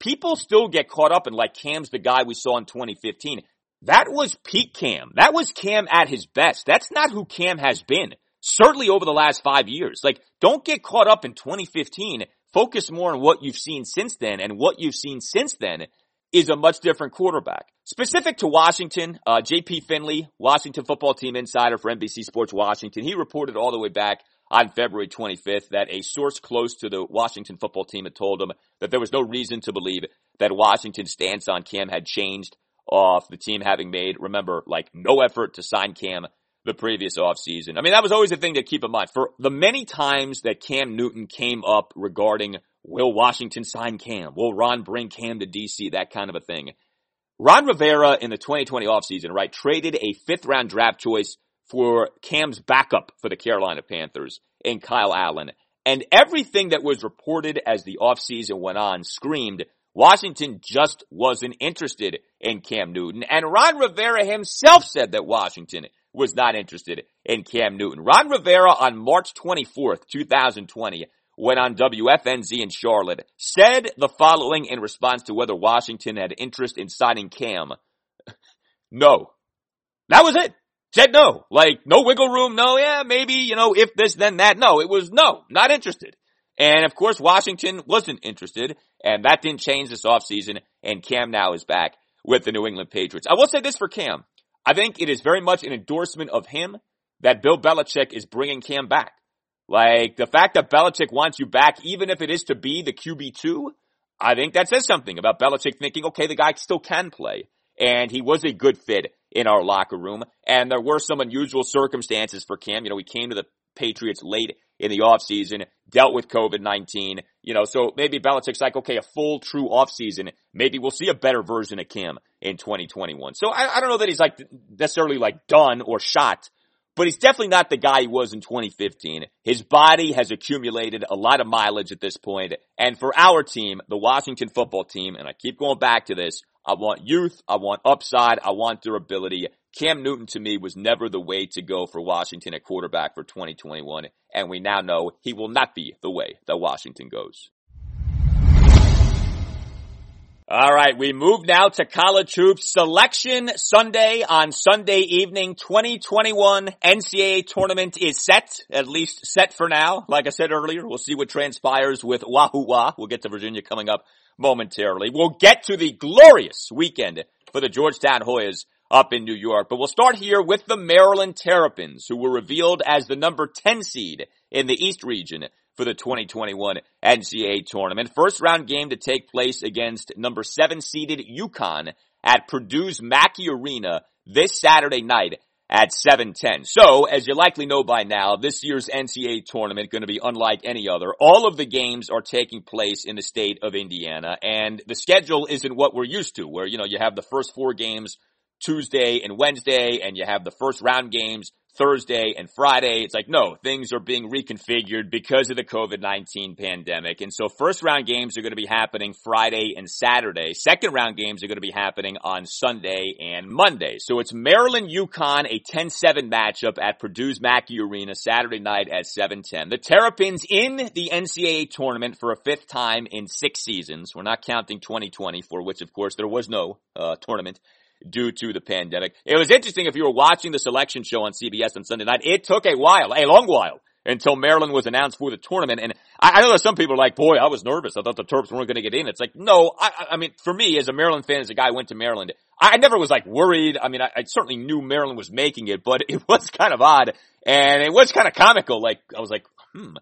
People still get caught up in like Cam's the guy we saw in 2015. That was peak Cam. That was Cam at his best. That's not who Cam has been. Certainly over the last five years. Like, don't get caught up in 2015. Focus more on what you've seen since then and what you've seen since then is a much different quarterback. Specific to Washington, uh, JP Finley, Washington football team insider for NBC Sports Washington, he reported all the way back on February 25th that a source close to the Washington football team had told him that there was no reason to believe that Washington's stance on Cam had changed off the team having made, remember, like no effort to sign Cam the previous offseason. I mean, that was always a thing to keep in mind. For the many times that Cam Newton came up regarding will Washington sign Cam? Will Ron bring Cam to DC? That kind of a thing. Ron Rivera in the 2020 offseason, right, traded a fifth round draft choice for Cam's backup for the Carolina Panthers in Kyle Allen. And everything that was reported as the offseason went on screamed Washington just wasn't interested in Cam Newton. And Ron Rivera himself said that Washington was not interested in Cam Newton. Ron Rivera on March 24th, 2020 went on WFNZ in Charlotte, said the following in response to whether Washington had interest in signing Cam. [laughs] no. That was it. Said no. Like, no wiggle room, no, yeah, maybe, you know, if this, then that. No, it was no, not interested. And of course, Washington wasn't interested, and that didn't change this offseason, and Cam now is back with the New England Patriots. I will say this for Cam. I think it is very much an endorsement of him that Bill Belichick is bringing Cam back. Like the fact that Belichick wants you back, even if it is to be the QB2, I think that says something about Belichick thinking, okay, the guy still can play. And he was a good fit in our locker room. And there were some unusual circumstances for Cam. You know, he came to the Patriots late in the offseason, dealt with COVID-19, you know, so maybe Belichick's like, okay, a full true offseason, maybe we'll see a better version of Cam in 2021. So I, I don't know that he's like necessarily like done or shot but he's definitely not the guy he was in 2015. His body has accumulated a lot of mileage at this point. And for our team, the Washington football team, and I keep going back to this, I want youth, I want upside, I want durability. Cam Newton to me was never the way to go for Washington at quarterback for 2021, and we now know he will not be the way that Washington goes. All right, we move now to college hoops selection Sunday on Sunday evening 2021 NCAA tournament is set, at least set for now. Like I said earlier, we'll see what transpires with Wahoo Wah. We'll get to Virginia coming up momentarily. We'll get to the glorious weekend for the Georgetown Hoyas up in New York, but we'll start here with the Maryland Terrapins, who were revealed as the number 10 seed in the East region for the 2021 NCAA tournament. First round game to take place against number seven seeded UConn at Purdue's Mackey Arena this Saturday night at 710. So, as you likely know by now, this year's NCAA tournament going to be unlike any other. All of the games are taking place in the state of Indiana and the schedule isn't what we're used to where, you know, you have the first four games Tuesday and Wednesday and you have the first round games Thursday and Friday. It's like, no, things are being reconfigured because of the COVID-19 pandemic. And so first round games are going to be happening Friday and Saturday. Second round games are going to be happening on Sunday and Monday. So it's Maryland UConn, a 10-7 matchup at Purdue's Mackey Arena Saturday night at 7-10. The Terrapins in the NCAA tournament for a fifth time in six seasons. We're not counting 2020 for which of course there was no uh, tournament due to the pandemic. It was interesting if you were watching the selection show on CBS on Sunday night. It took a while, a long while, until Maryland was announced for the tournament. And I, I know that some people are like, boy, I was nervous. I thought the Terps weren't going to get in. It's like, no, I, I mean, for me as a Maryland fan, as a guy who went to Maryland, I never was like worried. I mean, I, I certainly knew Maryland was making it, but [laughs] it was kind of odd and it was kind of comical. Like, I was like, hmm,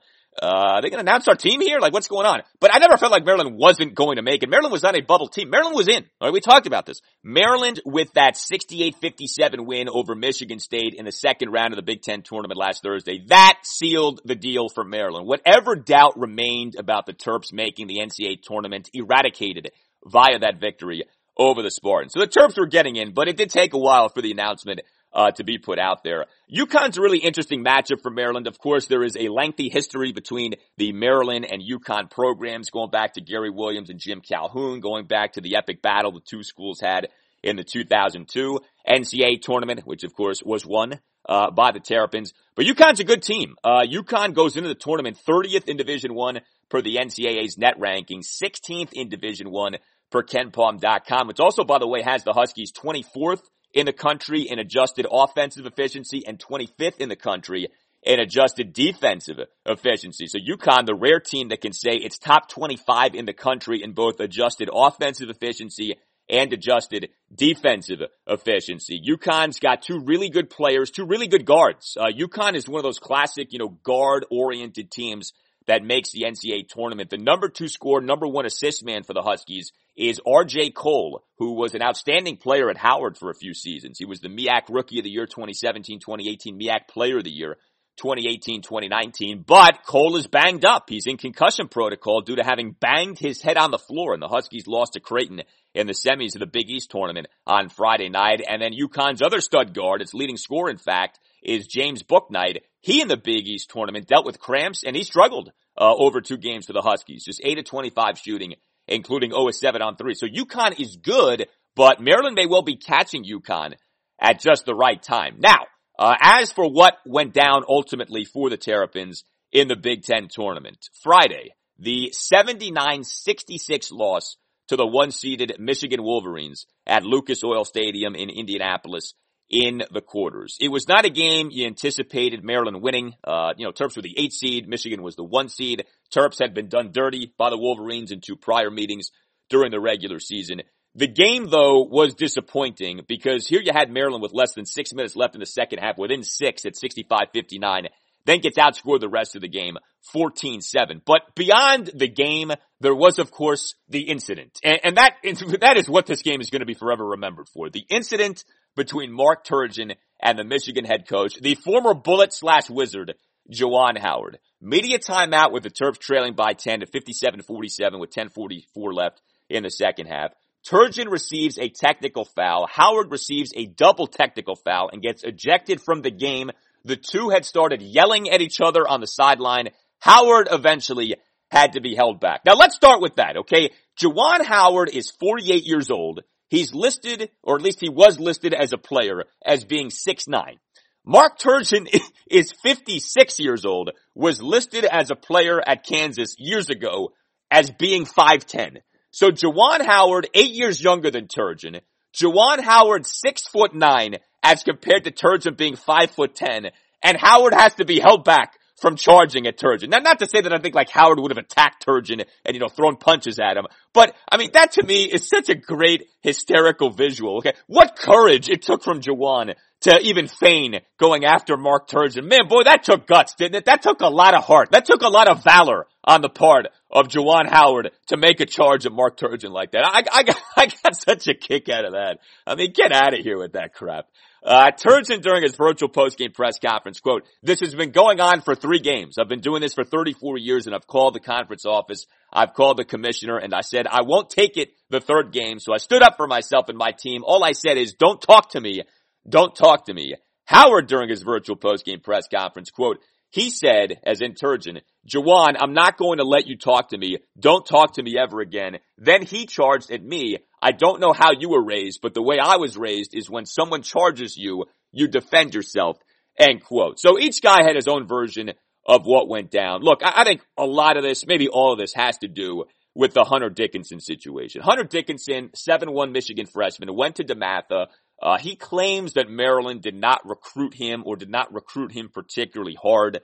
uh, are they going to announce our team here? Like, what's going on? But I never felt like Maryland wasn't going to make it. Maryland was not a bubble team. Maryland was in. All right, we talked about this. Maryland with that 68-57 win over Michigan State in the second round of the Big Ten tournament last Thursday, that sealed the deal for Maryland. Whatever doubt remained about the Terps making the NCAA tournament eradicated via that victory over the Spartans. So the Terps were getting in, but it did take a while for the announcement uh, to be put out there. UConn's a really interesting matchup for Maryland. Of course, there is a lengthy history between the Maryland and UConn programs going back to Gary Williams and Jim Calhoun, going back to the epic battle the two schools had in the 2002 NCAA tournament, which of course was won uh, by the Terrapins. But UConn's a good team. Uh, UConn goes into the tournament 30th in Division One per the NCAA's net ranking, 16th in Division One per KenPom.com, which also, by the way, has the Huskies 24th in the country in adjusted offensive efficiency and 25th in the country in adjusted defensive efficiency. So UConn, the rare team that can say it's top 25 in the country in both adjusted offensive efficiency and adjusted defensive efficiency. UConn's got two really good players, two really good guards. Uh, UConn is one of those classic, you know, guard oriented teams that makes the NCAA tournament. The number two score, number one assist man for the Huskies is RJ Cole, who was an outstanding player at Howard for a few seasons. He was the MEAC Rookie of the Year 2017, 2018, MEAC Player of the Year 2018, 2019. But Cole is banged up. He's in concussion protocol due to having banged his head on the floor and the Huskies lost to Creighton in the semis of the Big East tournament on Friday night. And then UConn's other stud guard, its leading scorer in fact, is James Bouknight. He in the Big East tournament dealt with cramps and he struggled uh, over two games for the Huskies. Just 8 of 25 shooting, including 0 7 on 3. So UConn is good, but Maryland may well be catching UConn at just the right time. Now, uh, as for what went down ultimately for the Terrapins in the Big Ten tournament, Friday, the 79-66 loss to the one-seeded Michigan Wolverines at Lucas Oil Stadium in Indianapolis in the quarters. It was not a game you anticipated Maryland winning. Uh, you know, Terps were the eight seed, Michigan was the one seed. Terps had been done dirty by the Wolverines in two prior meetings during the regular season. The game though was disappointing because here you had Maryland with less than six minutes left in the second half, within six at 65-59, then gets outscored the rest of the game 14-7. But beyond the game, there was of course the incident. And, and that, [laughs] that is what this game is going to be forever remembered for. The incident between Mark Turgeon and the Michigan head coach, the former Bullet slash Wizard, Juwan Howard. Media timeout with the Terps trailing by 10 to 57-47 with 10.44 left in the second half. Turgeon receives a technical foul. Howard receives a double technical foul and gets ejected from the game. The two had started yelling at each other on the sideline. Howard eventually had to be held back. Now let's start with that, okay? Juwan Howard is 48 years old. He's listed, or at least he was listed as a player, as being 6'9". Mark Turgeon [laughs] is 56 years old, was listed as a player at Kansas years ago as being 5'10". So Juwan Howard, eight years younger than Turgeon. Juwan Howard, six foot nine, as compared to Turgeon being five foot ten. And Howard has to be held back from charging at Turgeon. Now, not to say that I think like Howard would have attacked Turgeon and, you know, thrown punches at him, but I mean, that to me is such a great hysterical visual, okay? What courage it took from Juwan to even feign going after Mark Turgeon. Man, boy, that took guts, didn't it? That took a lot of heart. That took a lot of valor on the part of Juwan Howard to make a charge at Mark Turgeon like that. I, I, got, [laughs] I got such a kick out of that. I mean, get out of here with that crap. Uh, Turgeon during his virtual post-game press conference, quote, this has been going on for three games. I've been doing this for 34 years and I've called the conference office. I've called the commissioner and I said, I won't take it the third game. So I stood up for myself and my team. All I said is, don't talk to me. Don't talk to me. Howard during his virtual post-game press conference, quote, he said, as in Turgeon, Juwan, I'm not going to let you talk to me. Don't talk to me ever again. Then he charged at me. I don't know how you were raised, but the way I was raised is when someone charges you, you defend yourself. End quote. So each guy had his own version of what went down. Look, I, I think a lot of this, maybe all of this has to do with the Hunter Dickinson situation. Hunter Dickinson, 7-1 Michigan freshman, went to DeMatha, uh, he claims that Maryland did not recruit him or did not recruit him particularly hard.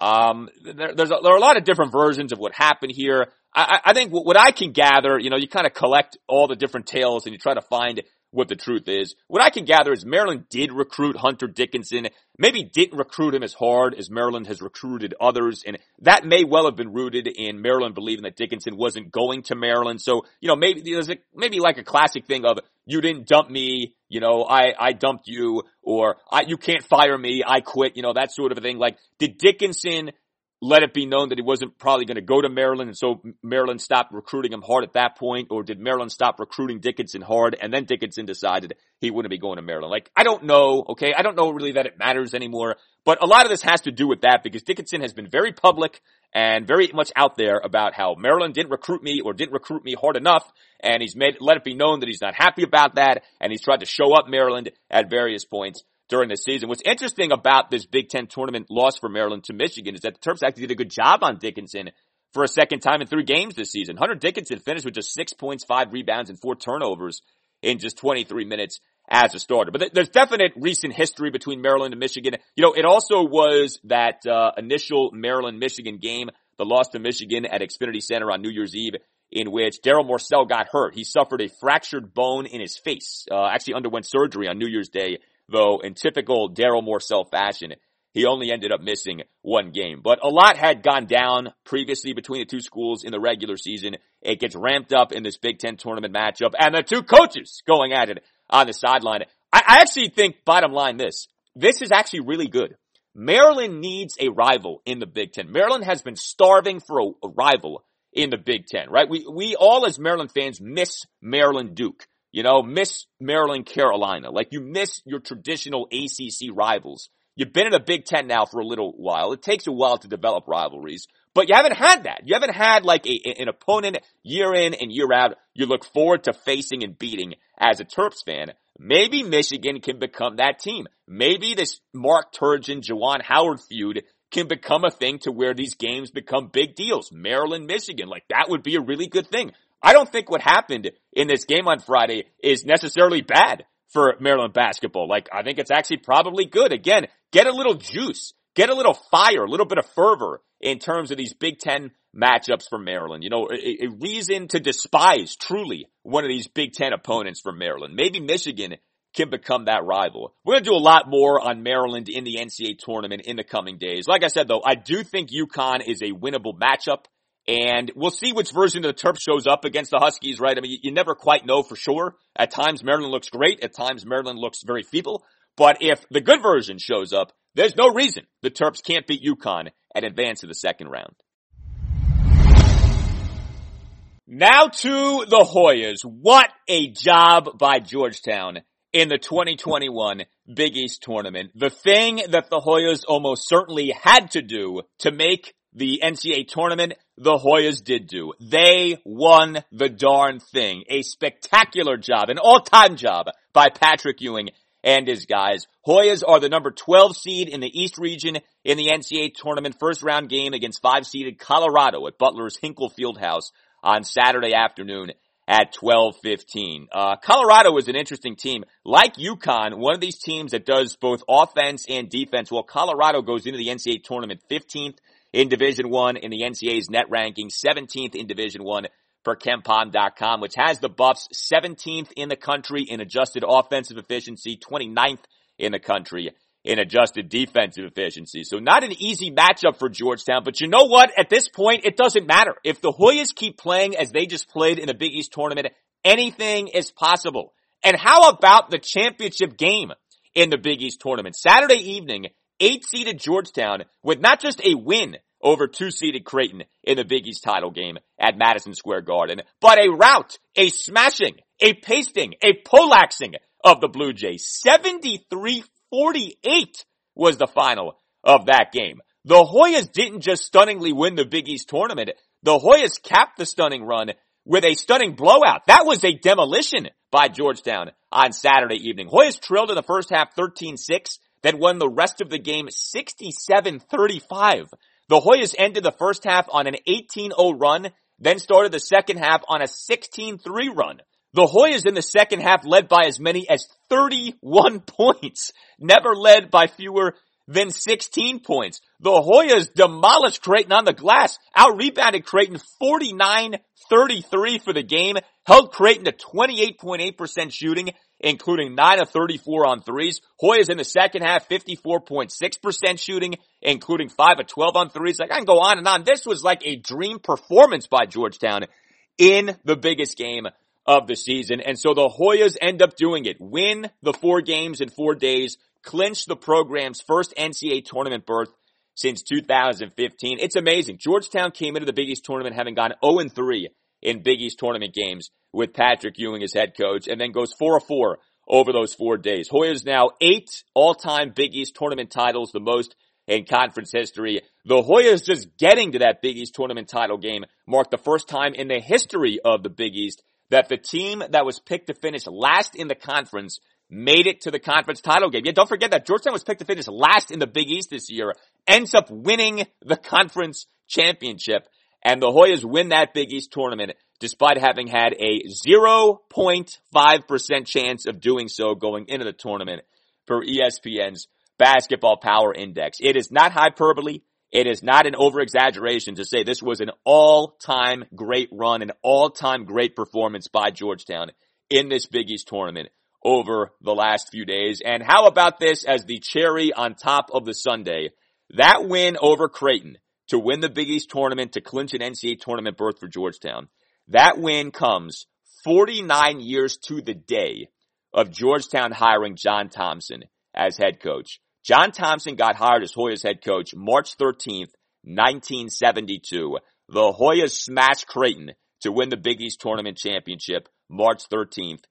Um, there, there's a, there are a lot of different versions of what happened here. I, I think what, what I can gather, you know, you kind of collect all the different tales and you try to find what the truth is. What I can gather is Maryland did recruit Hunter Dickinson, maybe didn't recruit him as hard as Maryland has recruited others, and that may well have been rooted in Maryland believing that Dickinson wasn't going to Maryland. So, you know, maybe there's a, maybe like a classic thing of, you didn't dump me, you know, I, I dumped you, or I, you can't fire me, I quit, you know, that sort of a thing. Like, did Dickinson let it be known that he wasn't probably going to go to Maryland, and so Maryland stopped recruiting him hard at that point, or did Maryland stop recruiting Dickinson hard, and then Dickinson decided he wouldn't be going to Maryland? Like, I don't know, okay? I don't know really that it matters anymore, but a lot of this has to do with that because Dickinson has been very public and very much out there about how Maryland didn't recruit me or didn't recruit me hard enough, and he's made, let it be known that he's not happy about that, and he's tried to show up Maryland at various points during the season. What's interesting about this Big Ten tournament loss for Maryland to Michigan is that the Terps actually did a good job on Dickinson for a second time in three games this season. Hunter Dickinson finished with just six points, five rebounds, and four turnovers in just 23 minutes as a starter. But there's definite recent history between Maryland and Michigan. You know, it also was that uh, initial Maryland-Michigan game, the loss to Michigan at Xfinity Center on New Year's Eve, in which Darryl Morsell got hurt. He suffered a fractured bone in his face. Uh, actually underwent surgery on New Year's Day though in typical Darryl Morsell fashion, he only ended up missing one game. But a lot had gone down previously between the two schools in the regular season. It gets ramped up in this Big Ten tournament matchup and the two coaches going at it on the sideline. I, I actually think bottom line this, this is actually really good. Maryland needs a rival in the Big Ten. Maryland has been starving for a, a rival in the Big Ten, right? We, we all as Maryland fans miss Maryland Duke. You know, miss Maryland, Carolina. Like you miss your traditional ACC rivals. You've been in the Big Ten now for a little while. It takes a while to develop rivalries, but you haven't had that. You haven't had like a, an opponent year in and year out you look forward to facing and beating as a Terps fan. Maybe Michigan can become that team. Maybe this Mark Turgeon, Juwan Howard feud can become a thing to where these games become big deals. Maryland, Michigan, like that would be a really good thing. I don't think what happened in this game on Friday is necessarily bad for Maryland basketball. Like, I think it's actually probably good. Again, get a little juice, get a little fire, a little bit of fervor in terms of these Big Ten matchups for Maryland. You know, a, a reason to despise truly one of these Big Ten opponents from Maryland. Maybe Michigan can become that rival. We're going to do a lot more on Maryland in the NCAA tournament in the coming days. Like I said though, I do think UConn is a winnable matchup. And we'll see which version of the Terps shows up against the Huskies, right? I mean, you, never quite know for sure. At times Maryland looks great. At times Maryland looks very feeble. But if the good version shows up, there's no reason the Terps can't beat UConn and advance to the second round. Now to the Hoyas. What a job by Georgetown in the 2021 Big East tournament. The thing that the Hoyas almost certainly had to do to make the NCAA tournament, the Hoyas did do. They won the darn thing. A spectacular job, an all-time job by Patrick Ewing and his guys. Hoyas are the number 12 seed in the East region in the NCAA tournament first round game against five seeded Colorado at Butler's Hinkle Fieldhouse on Saturday afternoon at 12:15. Uh, Colorado is an interesting team. Like UConn, one of these teams that does both offense and defense. Well, Colorado goes into the NCAA tournament 15th in Division 1 in the NCAA's net ranking, 17th in Division 1 per KenPom.com, which has the Buffs 17th in the country in adjusted offensive efficiency, 29th in the country in adjusted defensive efficiency. So not an easy matchup for Georgetown, but you know what? At this point, it doesn't matter. If the Hoyas keep playing as they just played in the Big East tournament, anything is possible. And how about the championship game in the Big East tournament? Saturday evening, eight seeded Georgetown with not just a win over two seeded Creighton in the Big East title game at Madison Square Garden, but a rout, a smashing, a pasting, a polaxing of the Blue Jays. 73 48 was the final of that game. The Hoyas didn't just stunningly win the Big East tournament. The Hoyas capped the stunning run with a stunning blowout. That was a demolition by Georgetown on Saturday evening. Hoyas trailed in the first half 13-6, then won the rest of the game 67-35. The Hoyas ended the first half on an 18-0 run, then started the second half on a 16-3 run. The Hoyas in the second half led by as many as 31 [laughs] points, never led by fewer than 16 points. The Hoyas demolished Creighton on the glass, out-rebounded Creighton 49-33 for the game, held Creighton to 28.8% shooting, including 9 of 34 on threes. Hoyas in the second half, 54.6% shooting, including 5 of 12 on threes. Like, I can go on and on. This was like a dream performance by Georgetown in the biggest game of the season. And so the Hoyas end up doing it. Win the four games in four days, clinch the program's first NCAA tournament berth since 2015. It's amazing. Georgetown came into the Big East tournament having gone 0-3 in Big East tournament games with Patrick Ewing as head coach and then goes 4-4 over those four days. Hoyas now eight all-time Big East tournament titles, the most in conference history. The Hoyas just getting to that Big East tournament title game marked the first time in the history of the Big East that the team that was picked to finish last in the conference made it to the conference title game. Yeah, don't forget that Georgetown was picked to finish last in the Big East this year, ends up winning the conference championship, and the Hoyas win that Big East tournament despite having had a 0.5% chance of doing so going into the tournament per ESPN's basketball power index. It is not hyperbole. It is not an over-exaggeration to say this was an all-time great run, an all-time great performance by Georgetown in this Big East tournament over the last few days. And how about this as the cherry on top of the Sunday? That win over Creighton to win the Big East tournament to clinch an NCAA tournament berth for Georgetown. That win comes 49 years to the day of Georgetown hiring John Thompson as head coach. John Thompson got hired as Hoyas head coach March 13th, 1972. The Hoyas smashed Creighton to win the Big East Tournament Championship March 13th,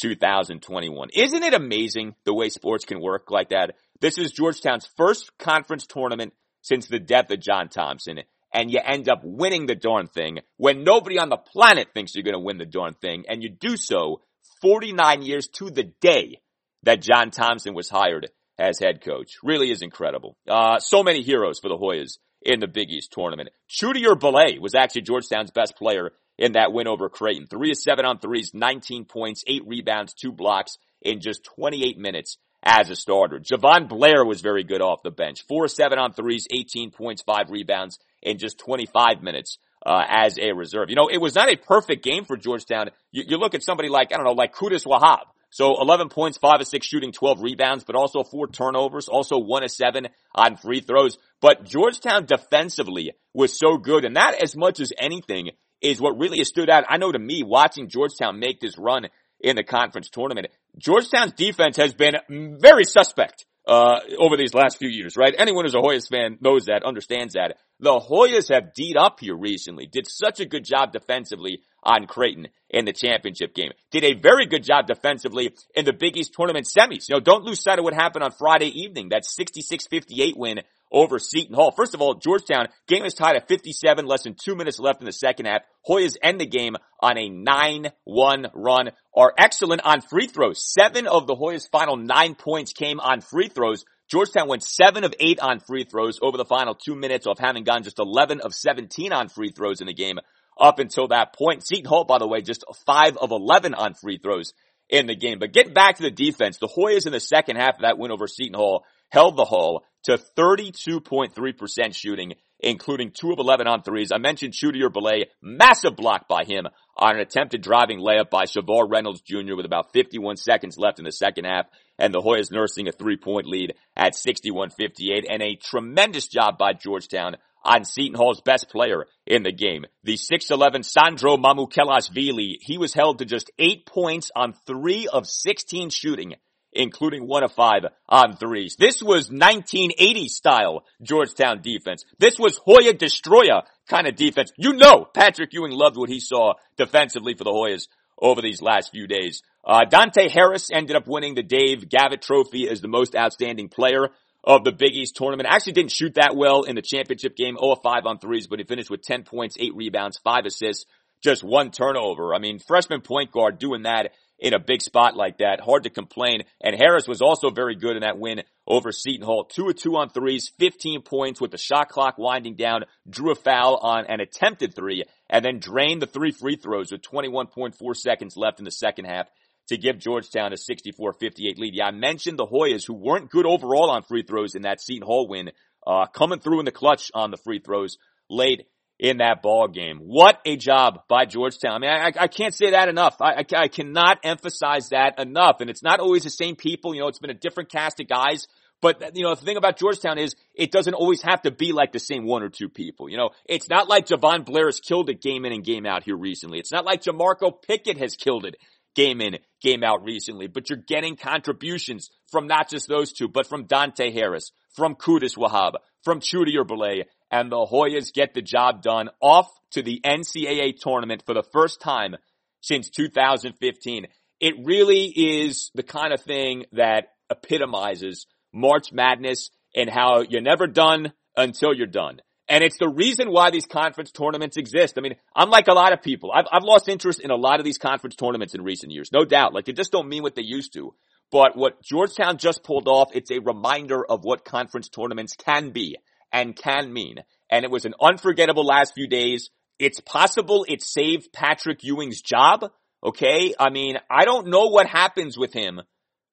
2021. Isn't it amazing the way sports can work like that? This is Georgetown's first conference tournament since the death of John Thompson, and you end up winning the darn thing when nobody on the planet thinks you're gonna win the darn thing, and you do so 49 years to the day that John Thompson was hired as head coach. Really is incredible. Uh, so many heroes for the Hoyas in the Big East tournament. Chudier Bile was actually Georgetown's best player in that win over Creighton. Three of seven on threes, 19 points, eight rebounds, two blocks in just 28 minutes as a starter. Jahvon Blair was very good off the bench. Four seven on threes, 18 points, five rebounds in just 25 minutes. Uh, as a reserve. You know, it was not a perfect game for Georgetown. You, you look at somebody like, I don't know, like Qudus Wahab, so 11 points, 5 of 6 shooting, 12 rebounds, but also 4 turnovers, also 1 of 7 on free throws. But Georgetown defensively was so good, and that as much as anything is what really stood out. I know to me, watching Georgetown make this run in the conference tournament, Georgetown's defense has been very suspect uh, over these last few years, right? Anyone who's a Hoyas fan knows that, understands that. The Hoyas have D'd up here recently, did such a good job defensively on Creighton in the championship game. Did a very good job defensively in the Big East tournament semis. You know, don't lose sight of what happened on Friday evening, that 66-58 win over Seton Hall. First of all, Georgetown game is tied at 57, less than two minutes left in the second half. Hoyas end the game on a 9-1 run, are excellent on free throws. Seven of the Hoyas final nine points came on free throws. Georgetown went seven of eight on free throws over the final two minutes of having gone just 11 of 17 on free throws in the game up until that point. Seton Hall, by the way, just five of 11 on free throws in the game. But getting back to the defense, the Hoyas in the second half of that win over Seton Hall held the Hall to 32.3% shooting, including two of 11 on threes. I mentioned Chudier Bile, massive block by him on an attempted driving layup by Shavar Reynolds Jr. with about 51 seconds left in the second half and the Hoyas nursing a three point lead at 61-58 and a tremendous job by Georgetown on Seton Hall's best player in the game. The 6'11 Sandro Mamukelashvili, he was held to just eight points on three of 16 shooting including one of five on threes. This was 1980 style Georgetown defense. This was Hoya Destroyer kind of defense. You know Patrick Ewing loved what he saw defensively for the Hoyas over these last few days. Uh, Dante Harris ended up winning the Dave Gavitt Trophy as the most outstanding player of the Big East tournament. Actually didn't shoot that well in the championship game, 0 5 on threes, but he finished with 10 points, 8 rebounds, 5 assists, just one turnover. I mean, freshman point guard doing that in a big spot like that. Hard to complain. And Harris was also very good in that win over Seton Hall. Two of two on threes, 15 points with the shot clock winding down, drew a foul on an attempted three, and then drained the three free throws with 21.4 seconds left in the second half to give Georgetown a 64-58 lead. Yeah, I mentioned the Hoyas who weren't good overall on free throws in that Seton Hall win, uh, coming through in the clutch on the free throws late in that ball game. What a job by Georgetown. I mean, I, I can't say that enough. I, I, I, cannot emphasize that enough. And it's not always the same people. You know, it's been a different cast of guys. But, you know, the thing about Georgetown is it doesn't always have to be like the same one or two people. You know, it's not like Jahvon Blair has killed it game in and game out here recently. It's not like Jamorko Pickett has killed it game in, game out recently, but you're getting contributions from not just those two, but from Dante Harris, from Qudus Wahab, from Chudier Bile, and the Hoyas get the job done off to the NCAA tournament for the first time since 2015. It really is the kind of thing that epitomizes March Madness and how you're never done until you're done. And it's the reason why these conference tournaments exist. I mean, unlike a lot of people, I've, I've lost interest in a lot of these conference tournaments in recent years. No doubt. Like they just don't mean what they used to. But what Georgetown just pulled off, it's a reminder of what conference tournaments can be and can mean. And it was an unforgettable last few days. It's possible it saved Patrick Ewing's job. Okay. I mean, I don't know what happens with him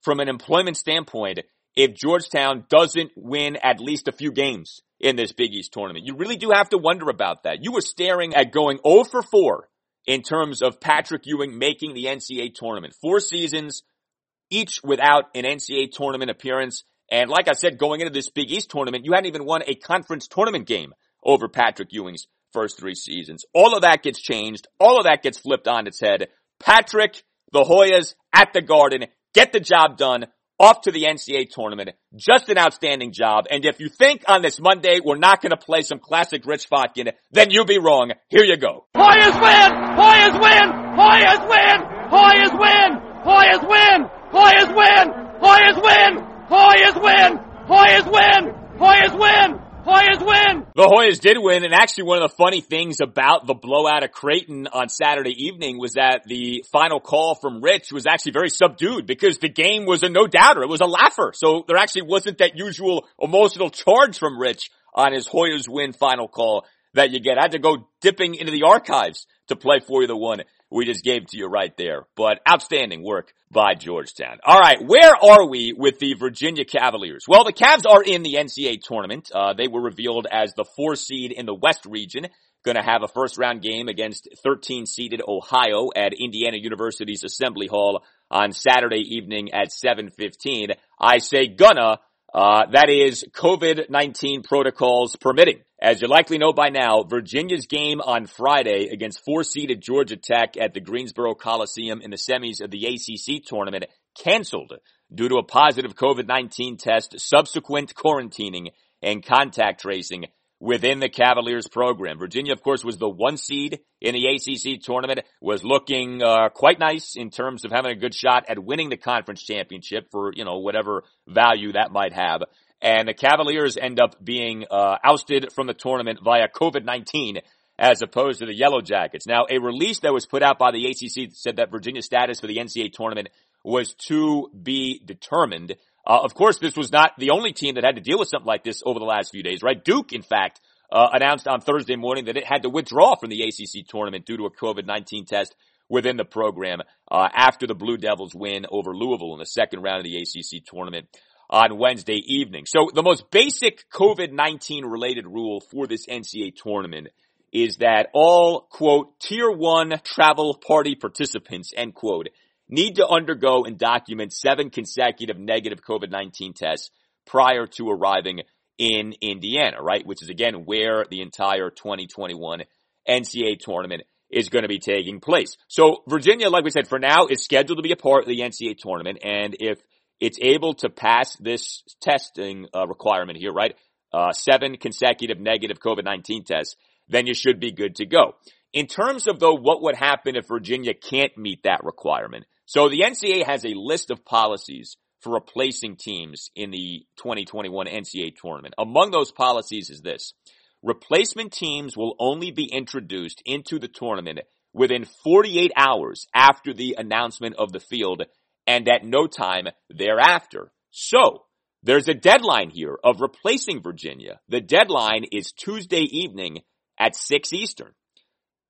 from an employment standpoint if Georgetown doesn't win at least a few games in this Big East tournament. You really do have to wonder about that. You were staring at going 0 for 4 in terms of Patrick Ewing making the NCAA tournament. Four seasons, each without an NCAA tournament appearance. And like I said, going into this Big East tournament, you hadn't even won a conference tournament game over Patrick Ewing's first three seasons. All of that gets changed. All of that gets flipped on its head. Patrick, the Hoyas at the Garden, get the job done off to the NCAA tournament. Just an outstanding job. And if you think on this Monday we're not going to play some classic Rich Chvotkin, then you'll be wrong. Here you go. Hoyas win! Hoyas win! Hoyas win! Hoyas win! Hoyas win! Hoyas win! Hoyas win! Hoyas win! Hoyas win! Hoyas win! Hoyas win! Hoyas win! The Hoyas did win, and actually one of the funny things about the blowout of Creighton on Saturday evening was that the final call from Rich was actually very subdued because the game was a no doubter. It was a laugher. So there actually wasn't that usual emotional charge from Rich on his Hoyas win final call that you get. I had to go dipping into the archives to play for you the one we just gave to you right there. But outstanding work by Georgetown. All right, where are we with the Virginia Cavaliers? Well, the Cavs are in the NCAA tournament. Uh, they were revealed as the four seed in the West region. Going to have a first round game against 13 seeded Ohio at Indiana University's Assembly Hall on Saturday evening at 7:15. I say gonna uh, that is COVID-19 protocols permitting. As you likely know by now, Virginia's game on Friday against four-seeded Georgia Tech at the Greensboro Coliseum in the semis of the ACC tournament canceled due to a positive COVID-19 test, subsequent quarantining, and contact tracing within the Cavaliers program. Virginia, of course, was the one seed in the ACC tournament, was looking uh, quite nice in terms of having a good shot at winning the conference championship for, you know, whatever value that might have. and the Cavaliers end up being uh, ousted from the tournament via COVID-19 as opposed to the Yellow Jackets. Now, a release that was put out by the ACC said that Virginia's status for the NCAA tournament was to be determined. Uh, of course, this was not the only team that had to deal with something like this over the last few days, right? Duke, in fact, uh, announced on Thursday morning that it had to withdraw from the ACC tournament due to a COVID-19 test within the program uh, after the Blue Devils win over Louisville in the second round of the ACC tournament on Wednesday evening. So the most basic COVID-19 related rule for this NCAA tournament is that all, quote, tier one travel party participants, end quote, need to undergo and document seven consecutive negative COVID-19 tests prior to arriving in Indiana, right? Which is again where the entire 2021 NCAA tournament is going to be taking place. So Virginia, like we said, for now is scheduled to be a part of the NCAA tournament. And if it's able to pass this testing uh, requirement here, right? Uh, seven consecutive negative COVID-19 tests, then you should be good to go. In terms of though, what would happen if Virginia can't meet that requirement? So the NCAA has a list of policies for replacing teams in the 2021 NCAA tournament. Among those policies is this. Replacement teams will only be introduced into the tournament within 48 hours after the announcement of the field and at no time thereafter. So, there's a deadline here of replacing Virginia. The deadline is Tuesday evening at 6 Eastern.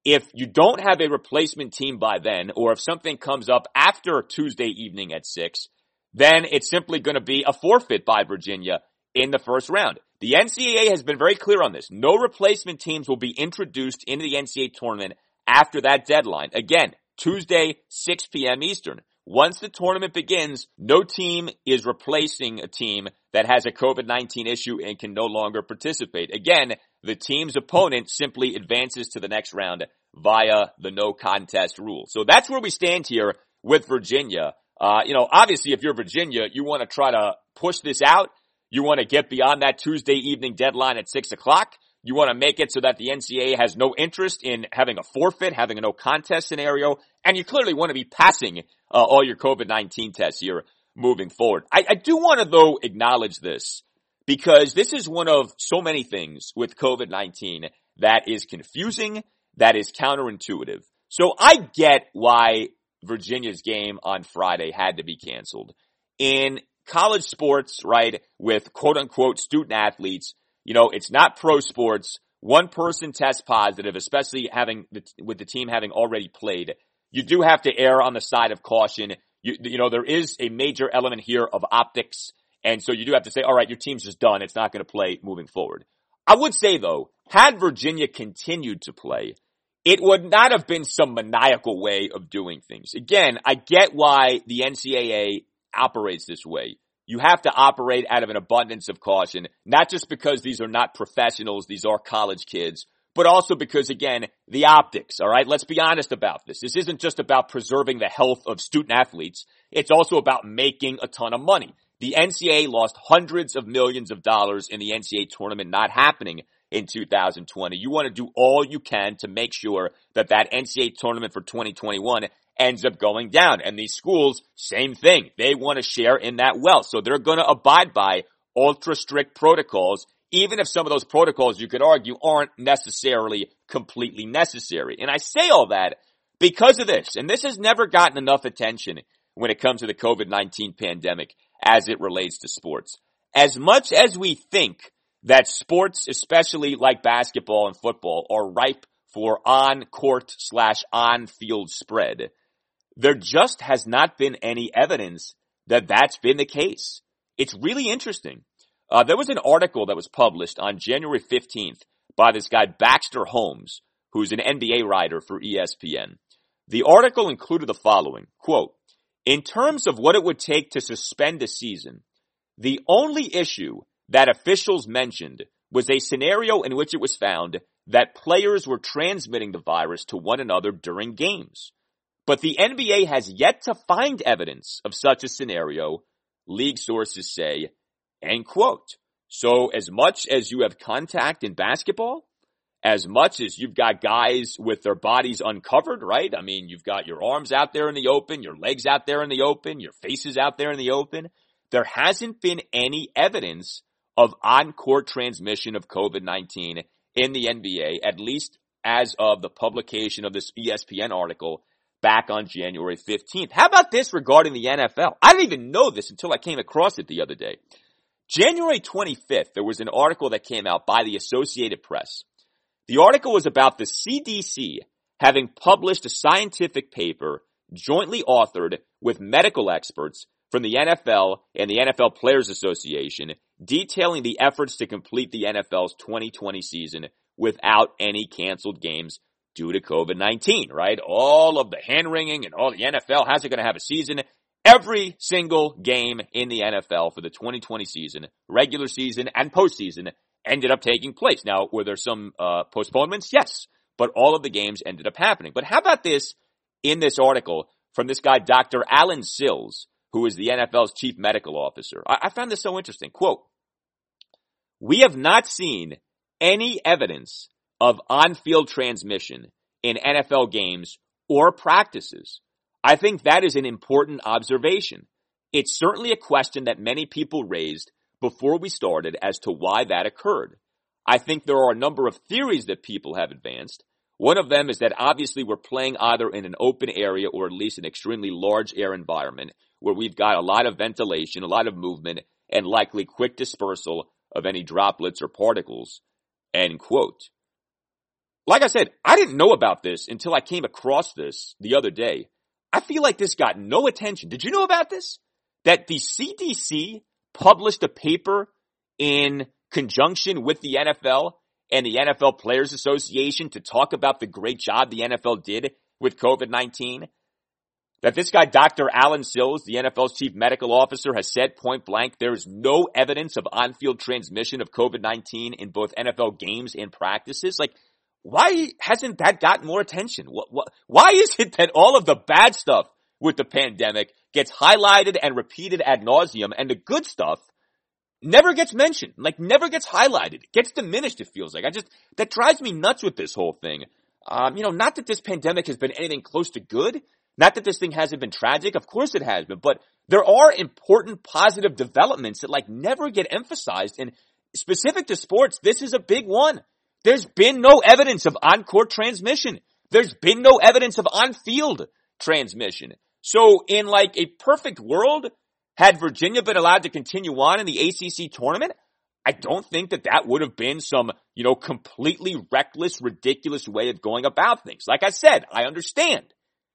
If you don't have a replacement team by then, or if something comes up after Tuesday evening at 6, then it's simply going to be a forfeit by Virginia in the first round. The NCAA has been very clear on this. No replacement teams will be introduced into the NCAA tournament after that deadline. Again, Tuesday, 6 p.m. Eastern. Once the tournament begins, no team is replacing a team that has a COVID-19 issue and can no longer participate. Again, the team's opponent simply advances to the next round via the no contest rule. So that's where we stand here with Virginia. Uh, you know, obviously if you're Virginia, you want to try to push this out. You want to get beyond that Tuesday evening deadline at six o'clock. You want to make it so that the NCAA has no interest in having a forfeit, having a no contest scenario, and you clearly want to be passing uh, all your COVID-19 tests here moving forward. I, I do want to though acknowledge this because this is one of so many things with COVID-19 that is confusing, that is counterintuitive. So I get why Virginia's game on Friday had to be canceled. In college sports, right, with quote unquote student athletes, you know, it's not pro sports. One person tests positive, especially having the, with the team having already played. You do have to err on the side of caution. You, you know, there is a major element here of optics. And so you do have to say, all right, your team's just done. It's not going to play moving forward. I would say though, had Virginia continued to play, it would not have been some maniacal way of doing things. Again, I get why the NCAA operates this way you have to operate out of an abundance of caution, not just because these are not professionals, these are college kids, but also because again, the optics, alright? Let's be honest about this. This isn't just about preserving the health of student athletes. It's also about making a ton of money. The NCAA lost hundreds of millions of dollars in the NCAA tournament not happening in 2020. You want to do all you can to make sure that that NCAA tournament for 2021 ends up going down. And these schools, same thing. They want to share in that wealth. So they're going to abide by ultra strict protocols, even if some of those protocols you could argue aren't necessarily completely necessary. And I say all that because of this. And this has never gotten enough attention when it comes to the COVID-19 pandemic as it relates to sports. As much as we think that sports, especially like basketball and football, are ripe for on-court slash on-field spread, there just has not been any evidence that that's been the case. It's really interesting. Uh, there was an article that was published on January 15th by this guy Baxter Holmes, who's an NBA writer for ESPN. The article included the following, quote, in terms of what it would take to suspend a season, the only issue that officials mentioned was a scenario in which it was found that players were transmitting the virus to one another during games. But the NBA has yet to find evidence of such a scenario, league sources say, end quote. So as much as you have contact in basketball, as much as you've got guys with their bodies uncovered, right? I mean, you've got your arms out there in the open, your legs out there in the open, your faces out there in the open. There hasn't been any evidence of on-court transmission of COVID-19 in the NBA, at least as of the publication of this ESPN article back on January 15th. How about this regarding the NFL? I didn't even know this until I came across it the other day. January 25th, there was an article that came out by the Associated Press. The article was about the CDC having published a scientific paper jointly authored with medical experts from the NFL and the NFL Players Association detailing the efforts to complete the NFL's 2020 season without any canceled games due to COVID-19, right? All of the hand wringing and all the NFL, how's it going to have a season? Every single game in the NFL for the 2020 season, regular season and postseason, ended up taking place. Now, were there some uh, postponements? Yes, but all of the games ended up happening. But how about this in this article from this guy, Dr. Allen Sills, who is the NFL's chief medical officer? I, I found this so interesting. Quote, we have not seen any evidence of on-field transmission in NFL games or practices. I think that is an important observation. It's certainly a question that many people raised before we started as to why that occurred. I think there are a number of theories that people have advanced. One of them is that obviously we're playing either in an open area or at least an extremely large air environment where we've got a lot of ventilation, a lot of movement, and likely quick dispersal of any droplets or particles. End quote. Like I said, I didn't know about this until I came across this the other day. I feel like this got no attention. Did you know about this? That the CDC published a paper in conjunction with the NFL and the NFL Players Association to talk about the great job the NFL did with COVID-19. That this guy, Dr. Allen Sills, the NFL's chief medical officer, has said point blank, there is no evidence of on-field transmission of COVID-19 in both NFL games and practices. Like, why hasn't that gotten more attention? Why is it that all of the bad stuff with the pandemic gets highlighted and repeated ad nauseum and the good stuff never gets mentioned, like never gets highlighted, it gets diminished, it feels like. I just, that drives me nuts with this whole thing. Um, you know, not that this pandemic has been anything close to good, not that this thing hasn't been tragic, of course it has been, but there are important positive developments that like never get emphasized and specific to sports, this is a big one. There's been no evidence of on-court transmission. There's been no evidence of on-field transmission. So in like a perfect world, had Virginia been allowed to continue on in the ACC tournament, I don't think that that would have been some, you know, completely reckless, ridiculous way of going about things. Like I said, I understand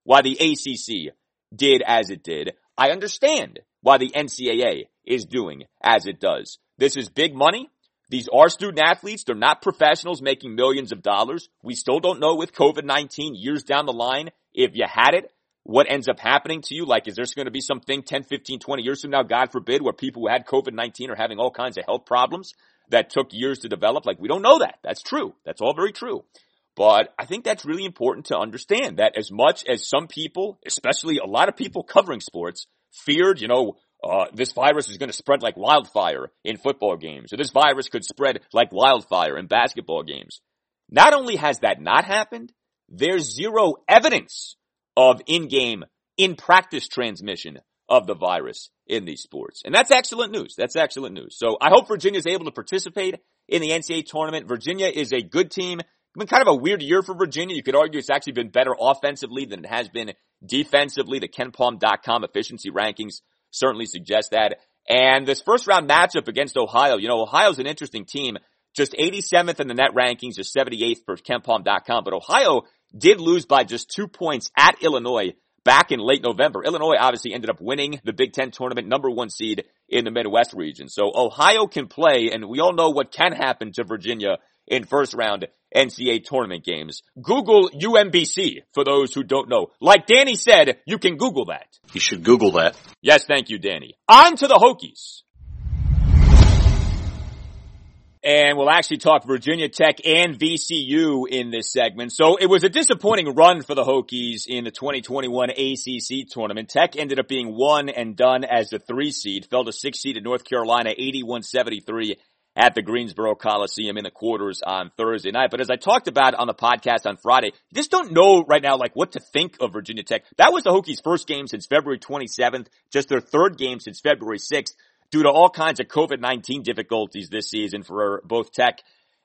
why the ACC did as it did. I understand why the NCAA is doing as it does. This is big money. These are student athletes. They're not professionals making millions of dollars. We still don't know with COVID-19 years down the line if you had it, what ends up happening to you. Like, is there going to be something 10, 15, 20 years from now, God forbid, where people who had COVID-19 are having all kinds of health problems that took years to develop? Like, we don't know that. That's true. That's all very true. But I think that's really important to understand that as much as some people, especially a lot of people covering sports, feared, you know, uh, this virus is going to spread like wildfire in football games, or this virus could spread like wildfire in basketball games. Not only has that not happened, there's zero evidence of in-game, in-practice transmission of the virus in these sports. And that's excellent news. That's excellent news. So I hope Virginia is able to participate in the NCAA tournament. Virginia is a good team. It's been kind of a weird year for Virginia. You could argue it's actually been better offensively than it has been defensively. The KenPom.com efficiency rankings certainly suggest that. And this first round matchup against Ohio, you know, Ohio's an interesting team. Just 87th in the net rankings, just 78th for KenPom.com. But Ohio did lose by just two points at Illinois back in late November. Illinois obviously ended up winning the Big Ten tournament, number one seed in the Midwest region. So Ohio can play, and we all know what can happen to Virginia in first round NCAA tournament games. Google UMBC for those who don't know. Like Danny said, you can Google that. You should Google that. Yes, thank you, Danny. On to the Hokies. And we'll actually talk Virginia Tech and VCU in this segment. So it was a disappointing run for the Hokies in the 2021 ACC tournament. Tech ended up being one and done as the three seed, fell to six seed in North Carolina, 81-73 at the Greensboro Coliseum in the quarters on Thursday night. But as I talked about on the podcast on Friday, just don't know right now, like what to think of Virginia Tech. That was the Hokies first game since February 27th, just their third game since February 6th. Due to all kinds of COVID-19 difficulties this season for both Tech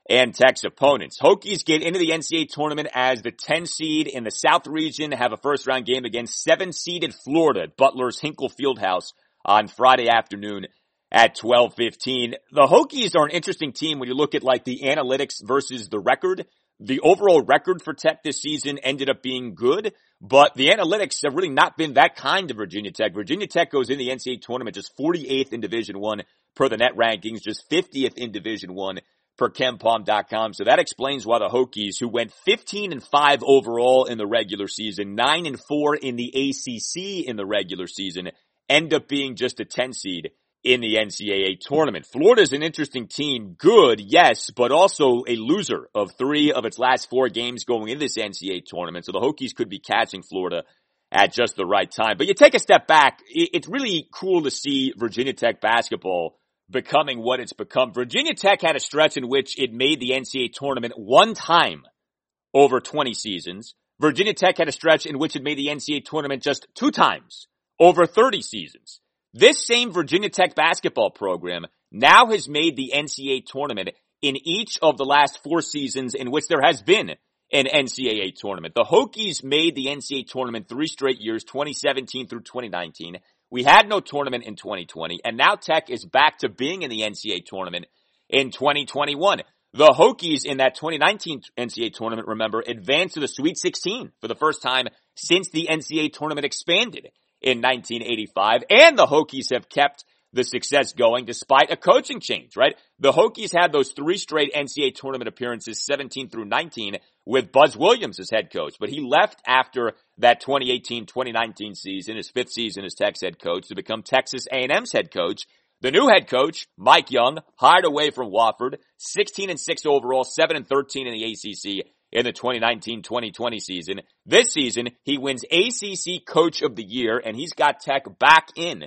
and Tech's opponents. Hokies get into the NCAA tournament as the 10 seed in the South region, have a first round game against seven seeded Florida Butler's Hinkle Fieldhouse on Friday afternoon at 12:15. The Hokies are an interesting team when you look at like the analytics versus the record. The overall record for Tech this season ended up being good, but the analytics have really not been that kind of Virginia Tech. Virginia Tech goes in the NCAA tournament just 48th in Division 1 per the net rankings, just 50th in Division 1 per KenPom.com. So that explains why the Hokies, who went 15 and 5 overall in the regular season, 9 and 4 in the ACC in the regular season, end up being just a 10 seed in the NCAA tournament. Florida's an interesting team. Good, yes, but also a loser of three of its last four games going in this NCAA tournament. So the Hokies could be catching Florida at just the right time. But you take a step back, it's really cool to see Virginia Tech basketball becoming what it's become. Virginia Tech had a stretch in which it made the NCAA tournament one time over 20 seasons. Virginia Tech had a stretch in which it made the NCAA tournament just two times over 30 seasons. This same Virginia Tech basketball program now has made the NCAA tournament in each of the last four seasons in which there has been an NCAA tournament. The Hokies made the NCAA tournament three straight years, 2017 through 2019. We had no tournament in 2020, and now Tech is back to being in the NCAA tournament in 2021. The Hokies in that 2019 NCAA tournament, remember, advanced to the Sweet 16 for the first time since the NCAA tournament expanded in 1985. And the Hokies have kept the success going despite a coaching change, right? The Hokies had those three straight NCAA tournament appearances, 17 through 19, with Buzz Williams as head coach. But he left after that 2018-2019 season, his fifth season as Tech's head coach, to become Texas A&M's head coach. The new head coach, Mike Young, hired away from Wofford, 16 and 6 overall, 7 and 13 in the ACC, in the 2019-2020 season. This season, he wins ACC Coach of the Year, and he's got Tech back in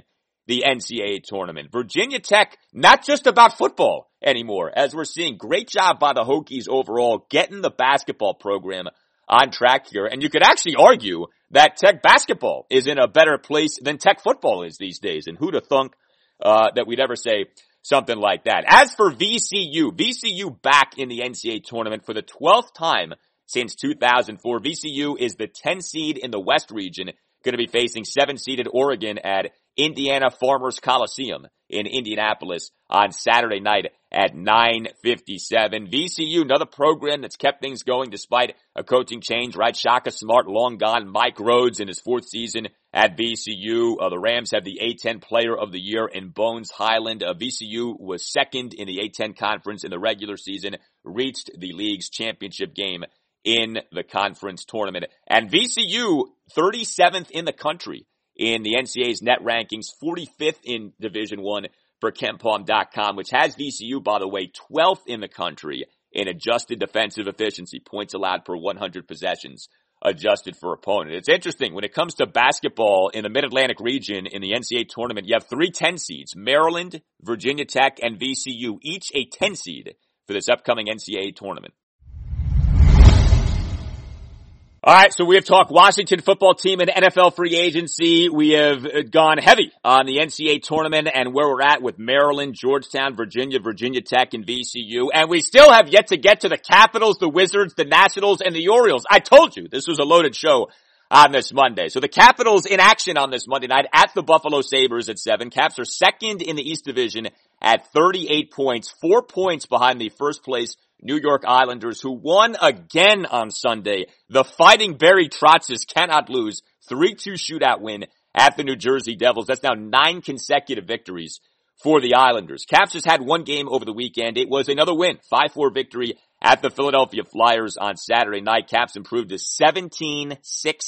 the NCAA tournament. Virginia Tech, not just about football anymore, as we're seeing. Great job by the Hokies overall, getting the basketball program on track here. And you could actually argue that Tech basketball is in a better place than Tech football is these days. And who'd have thunk uh, that we'd ever say something like that. As for VCU, VCU back in the NCAA tournament for the 12th time since 2004. VCU is the 10 seed in the West region, going to be facing 7 seeded Oregon at Indiana Farmers Coliseum in Indianapolis on Saturday night at 957. VCU, another program that's kept things going despite a coaching change, right? Shaka Smart, long gone. Mike Rhoades in his fourth season at VCU. Uh, the Rams have the A10 player of the year in Bones Hyland. Uh, VCU was second in the A10 conference in the regular season, reached the league's championship game in the conference tournament. And VCU, 37th in the country in the NCAA's net rankings, 45th in Division One for KenPom.com, which has VCU, by the way, 12th in the country in adjusted defensive efficiency, points allowed per 100 possessions adjusted for opponent. It's interesting when it comes to basketball in the Mid-Atlantic region in the NCAA tournament, you have three 10 seeds, Maryland, Virginia Tech, and VCU, each a 10 seed for this upcoming NCAA tournament. All right, so we have talked Washington football team and NFL free agency. We have uh, gone heavy on the NCAA tournament and where we're at with Maryland, Georgetown, Virginia, Virginia Tech, and VCU. And we still have yet to get to the Capitals, the Wizards, the Nationals, and the Orioles. I told you this was a loaded show on this Monday. So the Capitals in action on this Monday night at the Buffalo Sabres at seven. Caps are second in the East Division at 38 points, four points behind the first place New York Islanders who won again on Sunday. The fighting Barry Trotz cannot lose. 3-2 shootout win at the New Jersey Devils. That's now nine consecutive victories for the Islanders. Caps just had one game over the weekend. It was another win. 5-4 victory at the Philadelphia Flyers on Saturday night. Caps improved to 17-6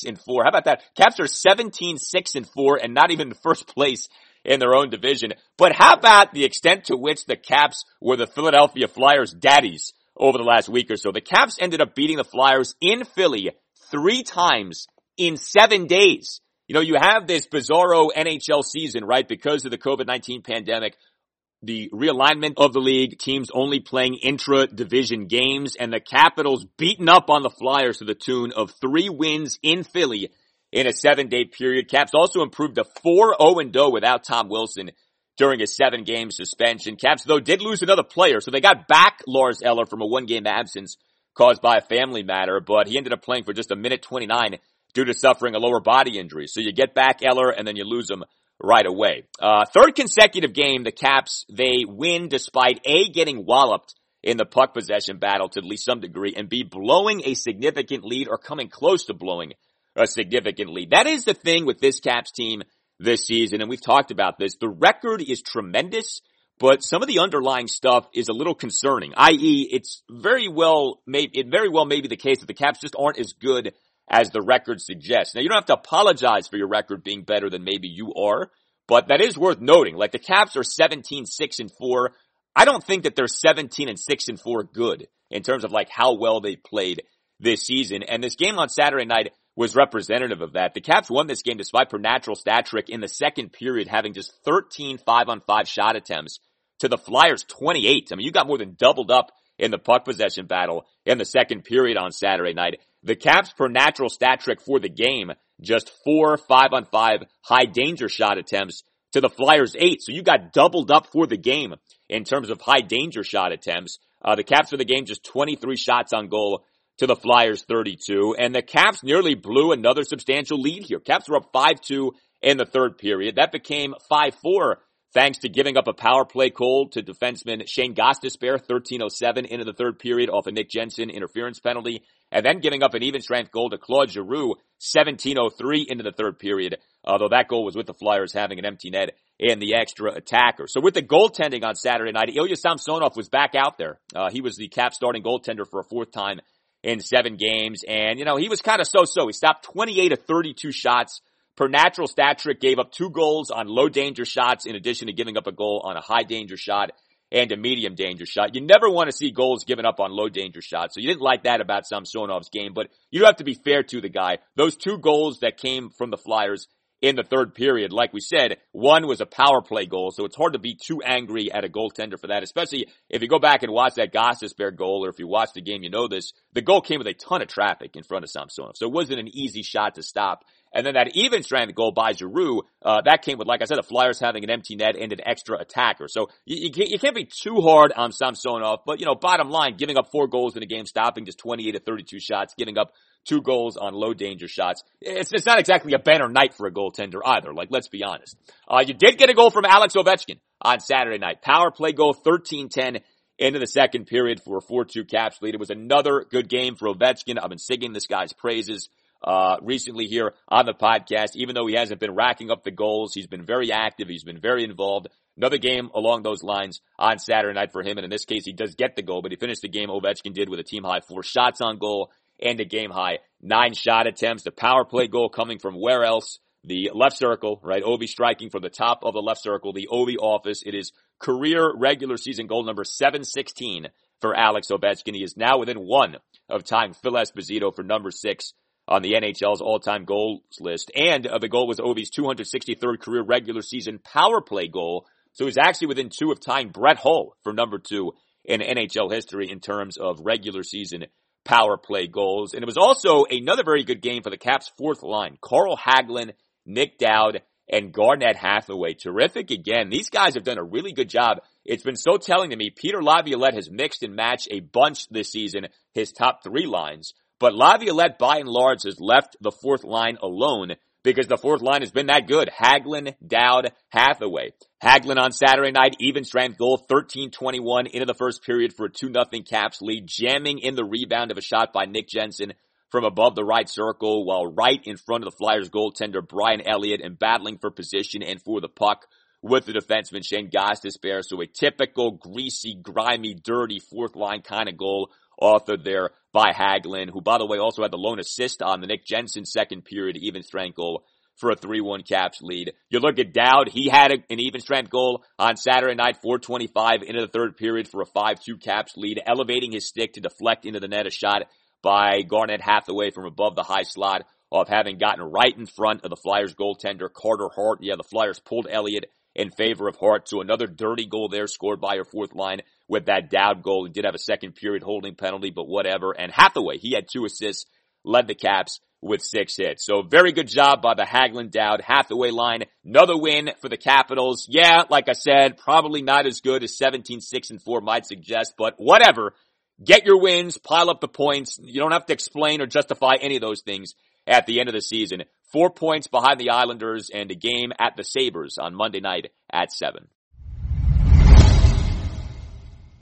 and 4. How about that? Caps are 17-6 and 4 and not even first place in their own division. But how about the extent to which the Caps were the Philadelphia Flyers daddies over the last week or so. The Caps ended up beating the Flyers in Philly three times in seven days. You know, you have this bizarro NHL season, right? Because of the COVID-19 pandemic, the realignment of the league, teams only playing intra-division games, and the Capitals beaten up on the Flyers to the tune of three wins in Philly in a seven-day period. Caps also improved to 4-0-0 without Tom Wilson during a seven game suspension. Caps, though, did lose another player, so they got back Lars Eller from a one game absence caused by a family matter, but he ended up playing for just a minute 29 due to suffering a lower body injury. So you get back Eller and then you lose him right away. Uh, third consecutive game, the Caps, they win despite A, getting walloped in the puck possession battle to at least some degree, and B, blowing a significant lead or coming close to blowing a significant lead. That is the thing with this Caps team this season, and we've talked about this. The record is tremendous, but some of the underlying stuff is a little concerning. I.e., it's very well, may, it very well may be the case that the Caps just aren't as good as the record suggests. Now, you don't have to apologize for your record being better than maybe you are, but that is worth noting. Like the Caps are 17, 6, and 4. I don't think that they're 17 and 6 and 4 good in terms of like how well they played this season. And this game on Saturday night was representative of that. The Caps won this game despite per natural stat trick in the second period having just 13 5 on 5 shot attempts to the Flyers 28. I mean, you got more than doubled up in the puck possession battle in the second period on Saturday night. The Caps per natural stat trick for the game, just four five on five high danger shot attempts to the Flyers eight. So you got doubled up for the game in terms of high danger shot attempts. Uh, the Caps for the game, just 23 shots on goal to the Flyers 32. And the Caps nearly blew another substantial lead here. Caps were up 5-2 in the third period. That became 5-4 thanks to giving up a power play goal to defenseman Shane Gostisbehere, 1307 into the third period off a Nick Jensen interference penalty, and then giving up an even strength goal to Claude Giroux, 1703 into the third period, although that goal was with the Flyers having an empty net and the extra attacker. So with the goaltending on Saturday night, Ilya Samsonov was back out there. Uh, he was the cap starting goaltender for a fourth time in seven games, and you know, he was kind of so-so. He stopped 28 of 32 shots, per natural stat trick gave up two goals on low danger shots in addition to giving up a goal on a high danger shot and a medium danger shot. You never want to see goals given up on low danger shots. So you didn't like that about Samsonov's game, but you have to be fair to the guy. Those two goals that came from the Flyers in the third period, like we said, one was a power play goal, so it's hard to be too angry at a goaltender for that, especially if you go back and watch that Gostisbehere goal, or if you watch the game, you know this. The goal came with a ton of traffic in front of Samsonov, so it wasn't an easy shot to stop. And then that even strength goal by Giroux, uh, that came with, like I said, the Flyers having an empty net and an extra attacker. So you, you, can't, you can't be too hard on Samsonov, but you know, bottom line, giving up four goals in a game, stopping just 28 to 32 shots, giving up two goals on low danger shots. It's, it's not exactly a banner night for a goaltender either. Like, let's be honest. Uh, you did get a goal from Alex Ovechkin on Saturday night. Power play goal 13-10 into the second period for a 4-2 Caps lead. It was another good game for Ovechkin. I've been singing this guy's praises uh, recently here on the podcast. Even though he hasn't been racking up the goals, he's been very active. He's been very involved. Another game along those lines on Saturday night for him. And in this case, he does get the goal, but he finished the game Ovechkin did with a team high four shots on goal and a game high nine shot attempts. The power play goal coming from where else? The left circle, right? Ovi striking from the top of the left circle, the Ovi office. It is career regular season goal number 716 for Alex Ovechkin. He is now within one of tying Phil Esposito for number six on the NHL's all-time goals list. And uh, the goal was Ovi's 263rd career regular season power play goal. So he's actually within two of tying Brett Hull for number two in NHL history in terms of regular season power play goals. And it was also another very good game for the Caps fourth line. Carl Hagelin, Nic Dowd, and Garnet Hathaway. Terrific again. These guys have done a really good job. It's been so telling to me. Peter Laviolette has mixed and matched a bunch this season, his top three lines. But Laviolette, by and large, has left the fourth line alone because the fourth line has been that good. Hagelin, Dowd, Hathaway. Hagelin on Saturday night, even strength goal, 13-21 into the first period for a 2-0 Caps lead, jamming in the rebound of a shot by Nick Jensen from above the right circle while right in front of the Flyers goaltender Brian Elliott and battling for position and for the puck with the defenseman Shane Gostisbehere. So a typical greasy, grimy, dirty fourth line kind of goal authored there by Hagelin, who by the way also had the lone assist on the Nick Jensen second period even strength goal for a 3-1 Caps lead. You look at Dowd, he had a, an even strength goal on Saturday night, 425 into the third period for a 5-2 Caps lead, elevating his stick to deflect into the net a shot by Garnet Hathaway from above the high slot of having gotten right in front of the Flyers goaltender Carter Hart. Yeah, the Flyers pulled Elliott in favor of Hart. So another dirty goal there scored by your fourth line with that Dowd goal. He did have a second period holding penalty, but whatever. And Hathaway, he had two assists, led the Caps with six hits. So very good job by the Hagelin Dowd Hathaway line. Another win for the Capitals. Yeah, like I said, probably not as good as 17, 6 and 4 might suggest, but whatever. Get your wins, pile up the points. You don't have to explain or justify any of those things at the end of the season. Four points behind the Islanders and a game at the Sabres on Monday night at 7.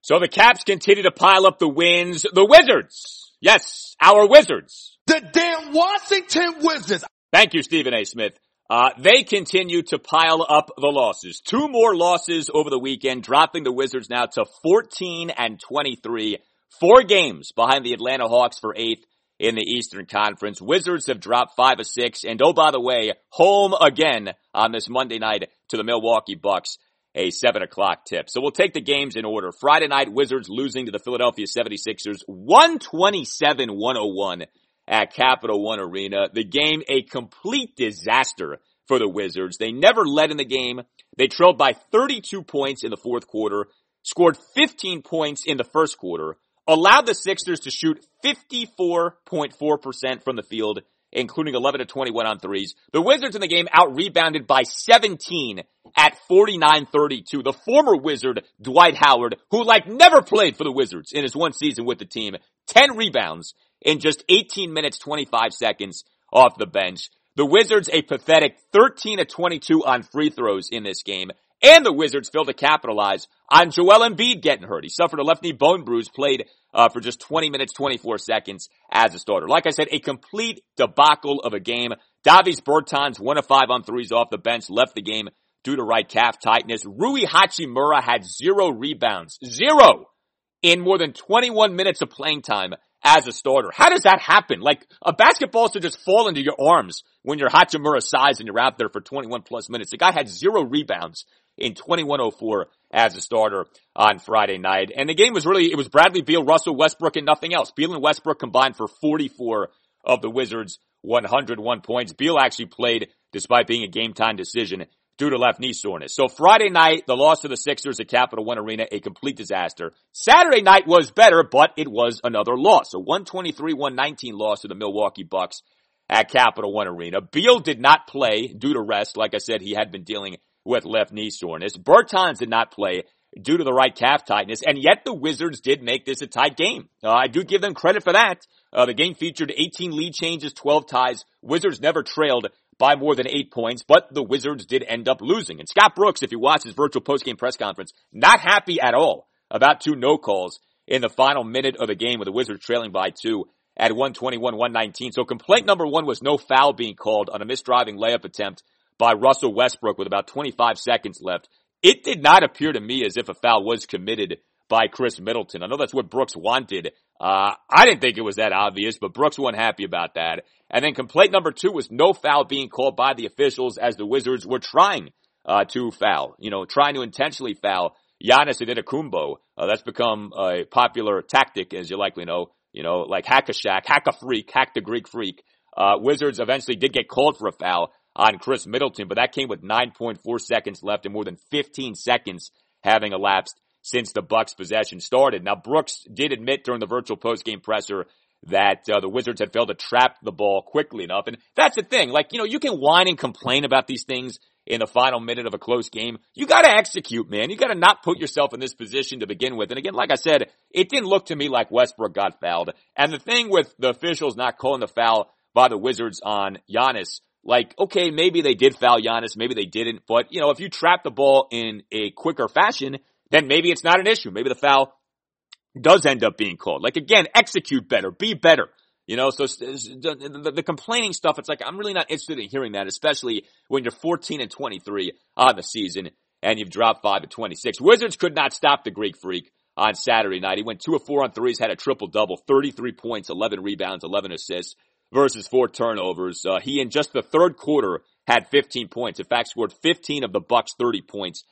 So the Caps continue to pile up the wins. The Wizards. Yes, our Wizards. The damn Washington Wizards. Thank you, Stephen A. Smith. Uh, they continue to pile up the losses. Two more losses over the weekend, dropping the Wizards now to 14 and 23. Four games behind the Atlanta Hawks for eighth in the Eastern Conference. Wizards have dropped five of six. And oh, by the way, home again on this Monday night to the Milwaukee Bucks a 7 o'clock tip. So we'll take the games in order. Friday night, Wizards losing to the Philadelphia 76ers, 127-101 at Capital One Arena. The game, a complete disaster for the Wizards. They never led in the game. They trailed by 32 points in the fourth quarter, scored 15 points in the first quarter, allowed the Sixers to shoot 54.4% from the field, including 11 to 21 on threes. The Wizards in the game out rebounded by 17 at 49-32. The former Wizard, Dwight Howard, who like never played for the Wizards in his one season with the team, 10 rebounds in just 18 minutes, 25 seconds off the bench. The Wizards a pathetic 13 to 22 on free throws in this game. And the Wizards failed to capitalize on Joel Embiid getting hurt. He suffered a left knee bone bruise, played uh, for just 20 minutes, 24 seconds as a starter. Like I said, a complete debacle of a game. Davis Bertans, one of five on threes off the bench, left the game due to right calf tightness. Rui Hachimura had zero rebounds. Zero! In more than 21 minutes of playing time as a starter. How does that happen? Like, a basketball should just fall into your arms when you're Hachimura size and you're out there for 21 plus minutes. The guy had zero rebounds in 2104 as a starter on Friday night. And the game was really, it was Bradley Beal, Russell Westbrook, and nothing else. Beal and Westbrook combined for 44 of the Wizards' 101 points. Beal actually played despite being a game time decision due to left knee soreness. So Friday night, the loss to the Sixers at Capital One Arena, a complete disaster. Saturday night was better, but it was another loss. A 123-119 loss to the Milwaukee Bucks at Capital One Arena. Beal did not play due to rest. Like I said, he had been dealing with left knee soreness. Bertans did not play due to the right calf tightness, and yet the Wizards did make this a tight game. Uh, I do give them credit for that. Uh, the game featured 18 lead changes, 12 ties. Wizards never trailed by more than eight points, but the Wizards did end up losing. And Scott Brooks, if you watch his virtual postgame press conference, not happy at all about two no calls in the final minute of the game with the Wizards trailing by two at 121-119. So complaint number one was no foul being called on a misdriving layup attempt by Russell Westbrook with about 25 seconds left. It did not appear to me as if a foul was committed by Khris Middleton. I know that's what Brooks wanted. Uh, I didn't think it was that obvious, but Brooks wasn't happy about that. And then complaint number two was no foul being called by the officials as the Wizards were trying, uh, to foul, you know, trying to intentionally foul Giannis Antetokounmpo. Uh, that's become a popular tactic, as you likely know, you know, like hack a Shaq, hack a freak, hack the Greek freak. Uh, Wizards eventually did get called for a foul on Khris Middleton, but that came with 9.4 seconds left and more than 15 seconds having elapsed since the Bucks possession started. Now Brooks did admit during the virtual postgame presser that uh, the Wizards had failed to trap the ball quickly enough. And that's the thing. Like, you know, you can whine and complain about these things in the final minute of a close game. You gotta execute, man. You gotta not put yourself in this position to begin with. And again, like I said, it didn't look to me like Westbrook got fouled. And the thing with the officials not calling the foul by the Wizards on Giannis, like, okay, maybe they did foul Giannis, maybe they didn't, but you know, if you trap the ball in a quicker fashion, then maybe it's not an issue. Maybe the foul does end up being called. Like again, execute better, be better. You know, so the, complaining stuff, it's like, I'm really not interested in hearing that, especially when you're 14 and 23 on the season and you've dropped 5 to 26. Wizards could not stop the Greek freak on Saturday night. He went 2 of 4 on threes, had a triple double, 33 points, 11 rebounds, 11 assists versus 4 turnovers. Uh, he in just the third quarter had 15 points. In fact, scored 15 of the Bucks 30 points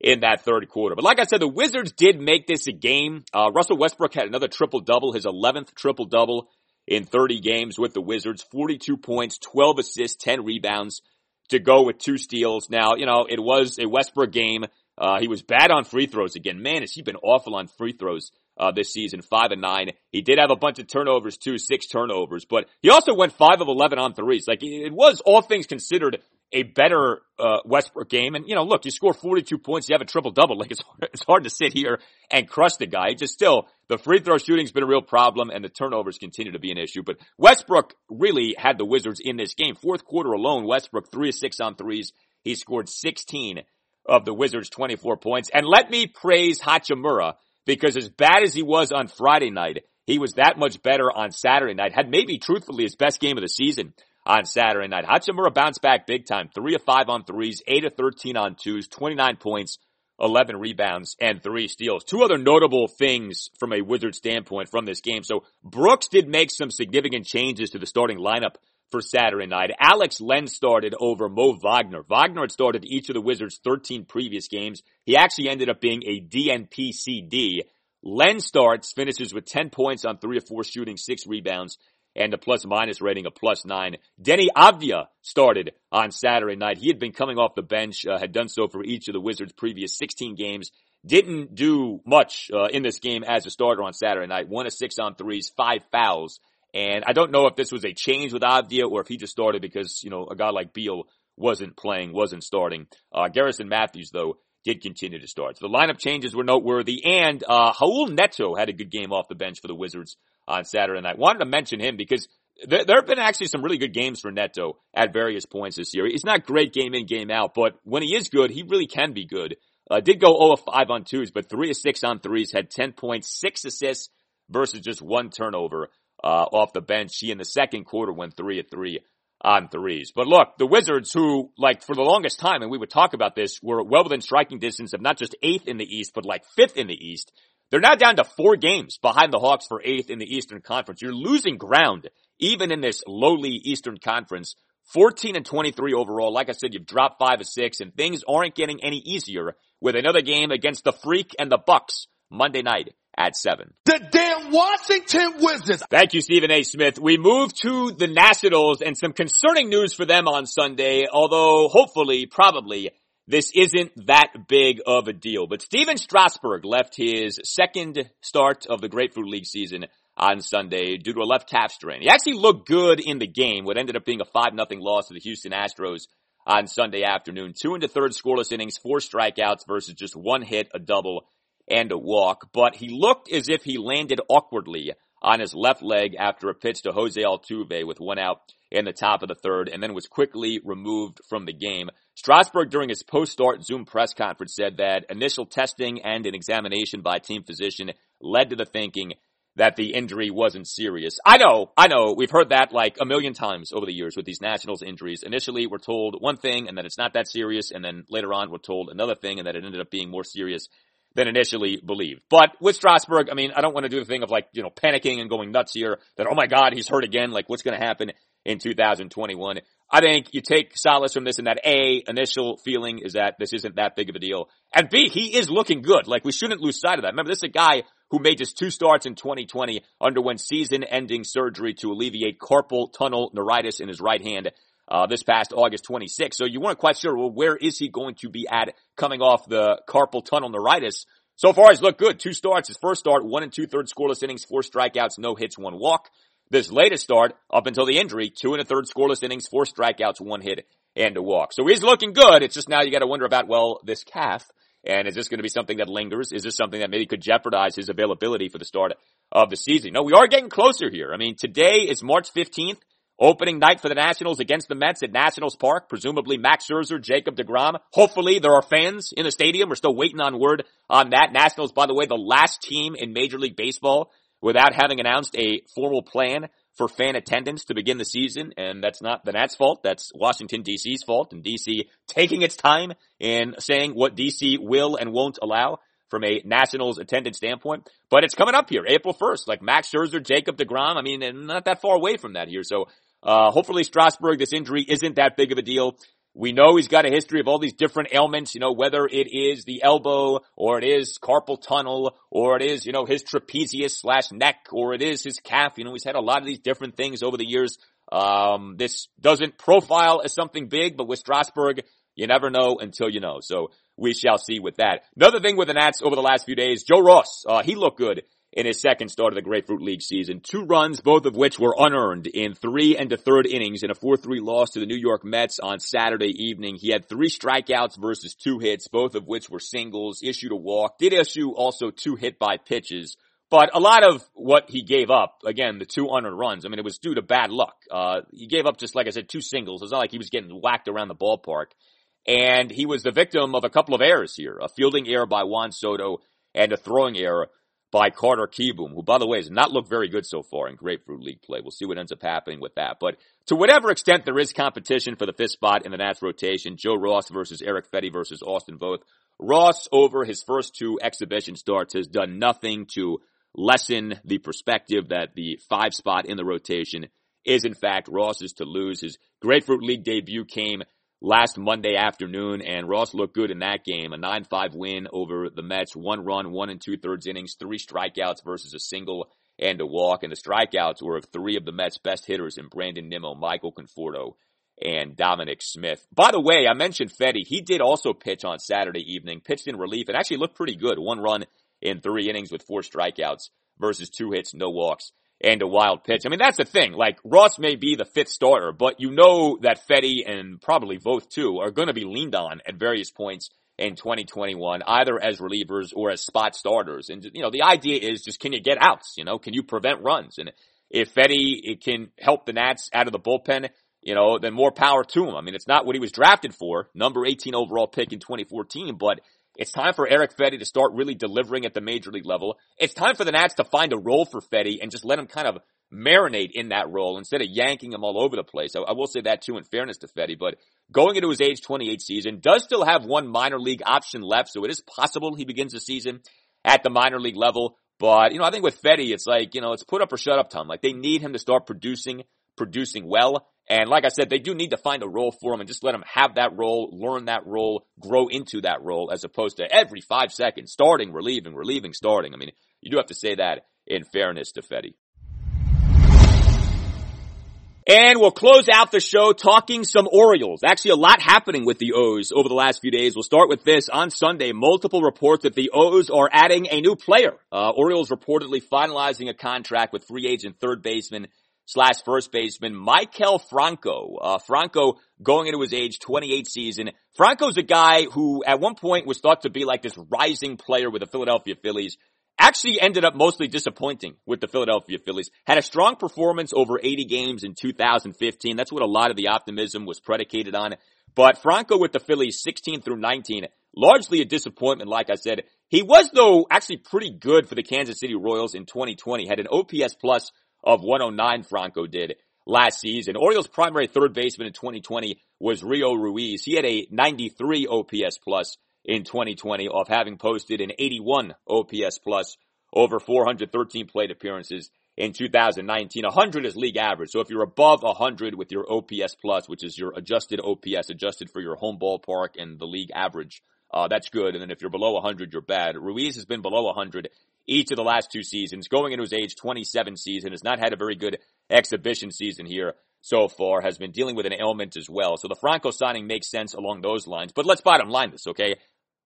in that third quarter. But like I said, the Wizards did make this a game. Uh, Russell Westbrook had another triple double, his 11th triple double in 30 games with the Wizards, 42 points, 12 assists, 10 rebounds to go with two steals. Now, you know, it was a Westbrook game. Uh, he was bad on free throws again. Man, has he been awful on free throws uh, this season, five and nine. He did have a bunch of turnovers too, six turnovers, but he also went five of 11 on threes. Like it was all things considered a better, uh, Westbrook game. And, you know, look, you score 42 points, you have a triple double. [laughs] Like it's, it's hard to sit here and crush the guy. Just still, the free throw shooting's been a real problem and the turnovers continue to be an issue. But Westbrook really had the Wizards in this game. Fourth quarter alone, Westbrook three of six on threes. He scored 16 of the Wizards 24 points. And let me praise Hachimura because as bad as he was on Friday night, he was that much better on Saturday night. Had maybe truthfully his best game of the season on Saturday night. Hachimura bounced back big time. Three of five on threes, eight of 13 on twos, 29 points, 11 rebounds, and three steals. Two other notable things from a Wizard standpoint from this game. So Brooks did make some significant changes to the starting lineup for Saturday night. Alex Len started over Mo Wagner. Wagner had started each of the Wizards' 13 previous games. He actually ended up being a DNP CD. Len starts, finishes with 10 points on three of four shooting, six rebounds, and a plus minus rating of plus nine. Deni Avdija started on Saturday night. He had been coming off the bench, uh, had done so for each of the Wizards' previous 16 games. Didn't do much uh, in this game as a starter on Saturday night. One of six on threes, five fouls. And I don't know if this was a change with Avdija or if he just started because, you know, a guy like Beal wasn't playing, wasn't starting. Uh, Garrison Mathews, though, did continue to start. So the lineup changes were noteworthy. And, uh, Raul Neto had a good game off the bench for the Wizards on Saturday night. Wanted to mention him because there, there have been actually some really good games for Neto at various points this year. He's not great game in, game out, but when he is good, he really can be good. Uh, did go 0 of 5 on twos, but 3 of 6 on threes, had 10 points, 6 assists versus just one turnover, uh, off the bench. He in the second quarter went 3 of 3 on threes. But look, the Wizards who, like, for the longest time, and we would talk about this, were well within striking distance of not just eighth in the East, but like fifth in the East. They're now down to four games behind the Hawks for eighth in the Eastern Conference. You're losing ground, even in this lowly Eastern Conference. 14 and 23 overall. Like I said, you've dropped five of six and things aren't getting any easier with another game against the Freak and the Bucks Monday night at seven. The damn Washington Wizards. Thank you, Stephen A. Smith. We move to the Nationals and some concerning news for them on Sunday, although hopefully, probably, this isn't that big of a deal. But Stephen Strasburg left his second start of the Grapefruit League season on Sunday due to a left calf strain. He actually looked good in the game, what ended up being a 5 nothing loss to the Houston Astros on Sunday afternoon. Two into third scoreless innings, four strikeouts versus just one hit, a double, and a walk. But he looked as if he landed awkwardly on his left leg after a pitch to Jose Altuve with one out in the top of the third and then was quickly removed from the game. Strasburg during his post-start Zoom press conference said that initial testing and an examination by team physician led to the thinking that the injury wasn't serious. I know, I know, we've heard that like a million times over the years with these Nationals injuries. Initially we're told one thing and that it's not that serious and then later on we're told another thing and that it ended up being more serious than initially believed. But with Strasburg, I mean, I don't want to do the thing of like, you know, panicking and going nuts here that, oh my God, he's hurt again. Like what's going to happen in 2021? I think you take solace from this and that A, initial feeling is that this isn't that big of a deal. And B, he is looking good. Like we shouldn't lose sight of that. Remember, this is a guy who made just two starts in 2020, underwent season ending surgery to alleviate carpal tunnel neuritis in his right hand uh, this past August 26th. So you weren't quite sure, well, where is he going to be at coming off the carpal tunnel neuritis? So far, he's looked good. Two starts. His first start, one and two thirds scoreless innings, four strikeouts, no hits, one walk. This latest start, up until the injury, two and a third scoreless innings, four strikeouts, one hit, and a walk. So he's looking good. It's just now you got to wonder about, well, this calf. And is this going to be something that lingers? Is this something that maybe could jeopardize his availability for the start of the season? No, we are getting closer here. I mean, today is March 15th. Opening night for the Nationals against the Mets at Nationals Park. Presumably Max Scherzer, Jacob DeGrom. Hopefully there are fans in the stadium. We're still waiting on word on that. Nationals, by the way, the last team in Major League Baseball without having announced a formal plan for fan attendance to begin the season. And that's not the Nats fault. That's Washington DC's fault and DC taking its time in saying what DC will and won't allow from a Nationals attendance standpoint. But it's coming up here, April 1st, like Max Scherzer, Jacob DeGrom. I mean, not that far away from that here. So uh, hopefully Strasburg, this injury isn't that big of a deal. We know he's got a history of all these different ailments, you know, whether it is the elbow or it is carpal tunnel or it is, you know, his trapezius slash neck or it is his calf. You know, he's had a lot of these different things over the years. Um, this doesn't profile as something big, but with Strasburg, you never know until you know. So we shall see with that. Another thing with the Nats over the last few days, Joe Ross, uh, he looked good in his second start of the Grapefruit League season. Two runs, both of which were unearned in three and a third innings in a 4-3 loss to the New York Mets on Saturday evening. He had three strikeouts versus two hits, both of which were singles, issued a walk, did issue also two hit by pitches. But a lot of what he gave up, again, the two unearned runs, I mean, it was due to bad luck. Uh, he gave up just, like I said, two singles. It's not like he was getting whacked around the ballpark. And he was the victim of a couple of errors here. A fielding error by Juan Soto and a throwing error by Carter Kieboom, who, by the way, has not looked very good so far in Grapefruit League play. We'll see what ends up happening with that. But to whatever extent there is competition for the fifth spot in the Nats rotation, Joe Ross versus Erick Fedde versus Austin Voth. Ross, over his first two exhibition starts, has done nothing to lessen the perspective that the five spot in the rotation is in fact Ross's to lose. His Grapefruit League debut came last Monday afternoon, and Ross looked good in that game. A 9-5 win over the Mets, one run, one and two thirds innings, three strikeouts versus a single and a walk. And the strikeouts were of three of the Mets' best hitters in Brandon Nimmo, Michael Conforto, and Dominic Smith. By the way, I mentioned Fedde. He did also pitch on Saturday evening, pitched in relief, and actually looked pretty good. One run in three innings with four strikeouts versus two hits, no walks, and a wild pitch. I mean, that's the thing. Like, Ross may be the fifth starter, but you know that Fedde and probably Voth too are going to be leaned on at various points in 2021, either as relievers or as spot starters. And, you know, the idea is just can you get outs? You know, can you prevent runs? And if Fedde eh, can help the Nats out of the bullpen, you know, then more power to him. I mean, it's not what he was drafted for, number 18 overall pick in 2014, but it's time for Erick Fedde to start really delivering at the major league level. It's time for the Nats to find a role for Fedde and just let him kind of marinate in that role instead of yanking him all over the place. I, I will say that too in fairness to Fedde, but going into his age 28 season, does still have one minor league option left, so it is possible he begins the season at the minor league level. But, you know, I think with Fedde, it's like, you know, it's put up or shut up time. Like they need him to start producing, producing well. And like I said, they do need to find a role for him and just let him have that role, learn that role, grow into that role as opposed to every five seconds starting, relieving, relieving, starting. I mean, you do have to say that in fairness to Fedde. And we'll close out the show talking some Orioles. Actually, a lot happening with the O's over the last few days. We'll start with this. On Sunday, multiple reports that the O's are adding a new player. Uh, Orioles reportedly finalizing a contract with free agent third baseman slash first baseman Maikel Franco. Uh, Franco going into his age 28 season. Franco's a guy who at one point was thought to be like this rising player with the Philadelphia Phillies. Actually ended up mostly disappointing with the Philadelphia Phillies. Had a strong performance over 80 games in 2015. That's what a lot of the optimism was predicated on. But Franco with the Phillies 16 through 19, largely a disappointment, like I said. He was though actually pretty good for the Kansas City Royals in 2020. Had an OPS plus of 109 Franco did last season. Orioles primary third baseman in 2020 was Rio Ruiz. He had a 93 OPS plus in 2020 off having posted an 81 OPS plus over 413 plate appearances in 2019. 100 is league average. So if you're above 100 with your OPS plus, which is your adjusted OPS adjusted for your home ballpark and the league average, uh, that's good. And then if you're below 100, you're bad. Ruiz has been below 100 each of the last two seasons. Going into his age 27 season, has not had a very good exhibition season here so far, has been dealing with an ailment as well. So the Franco signing makes sense along those lines. But let's bottom line this, okay?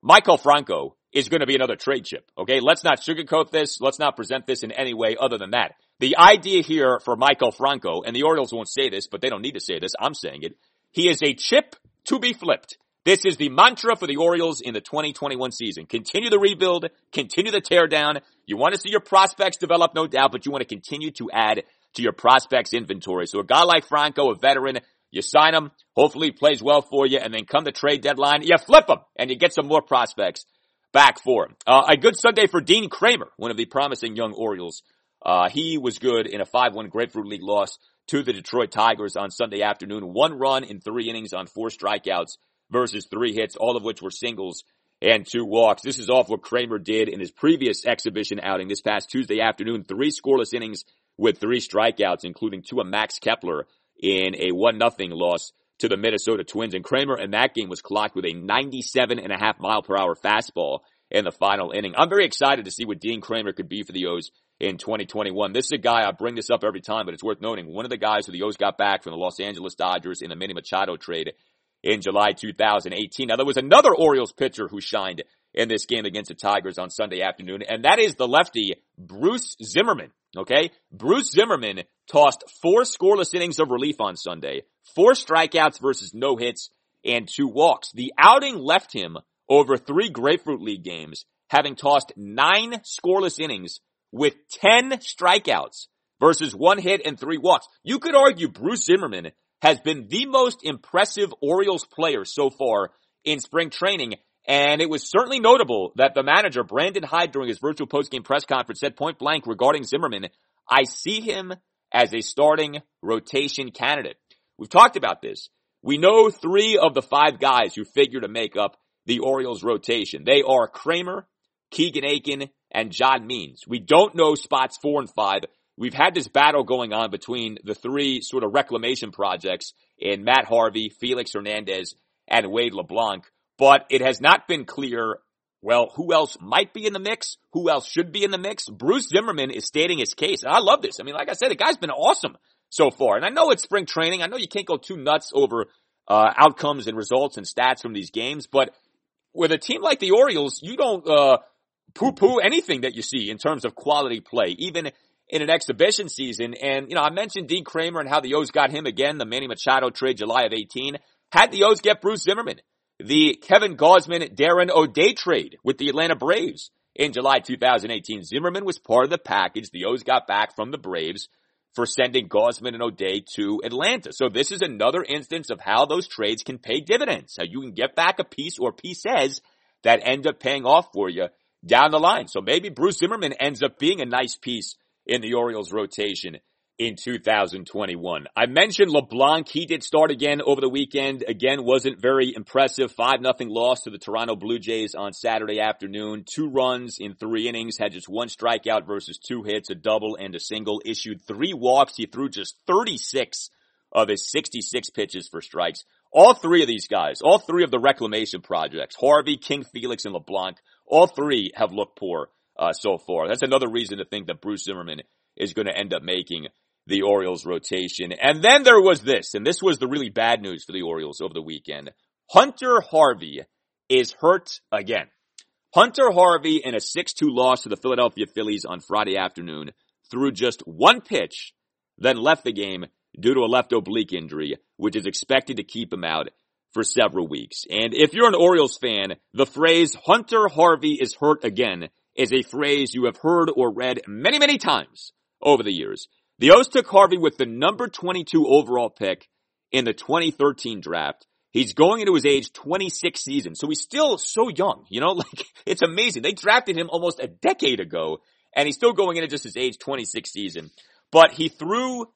Maikel Franco is going to be another trade chip, okay? Let's not sugarcoat this. Let's not present this in any way other than that. The idea here for Maikel Franco, and the Orioles won't say this, but they don't need to say this. I'm saying it. He is a chip to be flipped. This is the mantra for the Orioles in the 2021 season. Continue the rebuild, continue the teardown. You want to see your prospects develop, no doubt, but you want to continue to add to your prospects inventory. So a guy like Franco, a veteran, you sign him, hopefully he plays well for you, and then come the trade deadline, you flip him, and you get some more prospects back for him. Uh, a good Sunday for Dean Kremer, one of the promising young Orioles. Uh, he was good in a 5-1 Grapefruit League loss to the Detroit Tigers on Sunday afternoon. One run in three innings on four strikeouts versus three hits, all of which were singles and two walks. This is off what Kremer did in his previous exhibition outing this past Tuesday afternoon. Three scoreless innings with three strikeouts, including two of Max Kepler in a one nothing loss to the Minnesota Twins. And Kremer in that game was clocked with a 97 and a half mile per hour fastball in the final inning. I'm very excited to see what Dean Kremer could be for the O's in 2021. This is a guy, I bring this up every time, but it's worth noting. One of the guys who the O's got back from the Los Angeles Dodgers in the Manny Machado trade in July 2018. Now there was another Orioles pitcher who shined in this game against the Tigers on Sunday afternoon, and that is the lefty Bruce Zimmermann. Okay? Bruce Zimmermann tossed four scoreless innings of relief on Sunday, four strikeouts versus no hits, and two walks. The outing left him over three Grapefruit League games, having tossed nine scoreless innings with 10 strikeouts versus one hit and three walks. You could argue Bruce Zimmermann has been the most impressive Orioles player so far in spring training. And it was certainly notable that the manager, Brandon Hyde, during his virtual postgame press conference said point blank regarding Zimmermann, I see him as a starting rotation candidate. We've talked about this. We know three of the five guys who figure to make up the Orioles rotation. They are Kremer, Keegan Akin, and John Means. We don't know spots four and five. We've had this battle going on between the three sort of reclamation projects in Matt Harvey, Felix Hernandez, and Wade LeBlanc, but it has not been clear, well, who else might be in the mix? Who else should be in the mix? Bruce Zimmermann is stating his case, and I love this. I mean, like I said, the guy's been awesome so far. And I know it's spring training. I know you can't go too nuts over uh, outcomes and results and stats from these games, but with a team like the Orioles, you don't uh, poo-poo anything that you see in terms of quality play, even in an exhibition season. And, you know, I mentioned Dean Kremer and how the O's got him again, the Manny Machado trade July of 18. Had the O's get Bruce Zimmermann, the Kevin Gausman, Darren O'Day trade with the Atlanta Braves in July 2018. Zimmermann was part of the package the O's got back from the Braves for sending Gausman and O'Day to Atlanta. So this is another instance of how those trades can pay dividends. How you can get back a piece or pieces that end up paying off for you down the line. So maybe Bruce Zimmermann ends up being a nice piece in the Orioles rotation in 2021. I mentioned LeBlanc. He did start again over the weekend. Again, wasn't very impressive. 5 nothing loss to the Toronto Blue Jays on Saturday afternoon. Two runs in three innings, had just one strikeout versus two hits, a double and a single, issued three walks. He threw just 36 of his 66 pitches for strikes. All three of these guys, all three of the reclamation projects, Harvey, King Felix, and LeBlanc, all three have looked poor uh, so far. That's another reason to think that Bruce Zimmermann is going to end up making the Orioles rotation. And then there was this, and this was the really bad news for the Orioles over the weekend. Hunter Harvey is hurt again. Hunter Harvey in a 6-2 loss to the Philadelphia Phillies on Friday afternoon threw just one pitch, then left the game due to a left oblique injury, which is expected to keep him out for several weeks. And if you're an Orioles fan, the phrase Hunter Harvey is hurt again is a phrase you have heard or read many, many times over the years. The O's took Harvey with the number 22 overall pick in the 2013 draft. He's going into his age 26 season, so he's still so young, you know, [laughs] like, it's amazing. They drafted him almost a decade ago, and he's still going into just his age 26 season. But he threw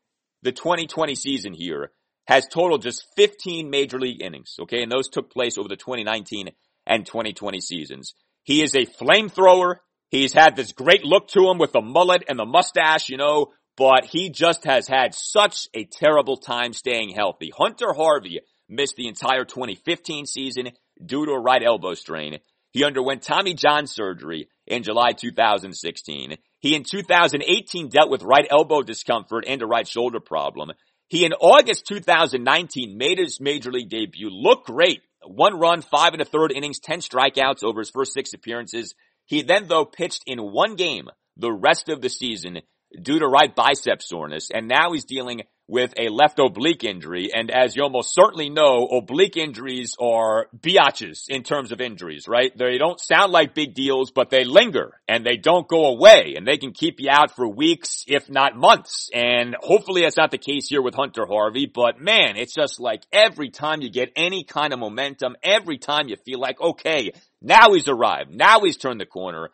the 2020 season here, has totaled just 15 major league innings, okay, and those took place over the 2019 and 2020 seasons. He is a flamethrower. He's had this great look to him with the mullet and the mustache, you know, but he just has had such a terrible time staying healthy. Hunter Harvey missed the entire 2015 season due to a right elbow strain. He underwent Tommy John surgery in July 2016. He in 2018 dealt with right elbow discomfort and a right shoulder problem. He in August 2019 made his major league debut look great. One run, five and a third innings, 10 strikeouts over his first six appearances. He then though pitched in one game the rest of the season due to right bicep soreness, and now he's dealing with a left oblique injury. And as you almost certainly know, oblique injuries are biatches in terms of injuries, right? They don't sound like big deals, but they linger and they don't go away and they can keep you out for weeks, if not months. And hopefully that's not the case here with Hunter Harvey, but man, it's just like every time you get any kind of momentum, every time you feel like, okay, now he's arrived. Now he's turned the corner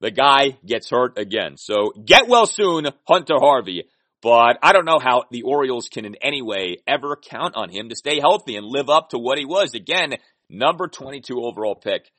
the guy gets hurt again. So get well soon, Hunter Harvey. But I don't know how the Orioles can in any way ever count on him to stay healthy and live up to what he was. Again, number 22 overall pick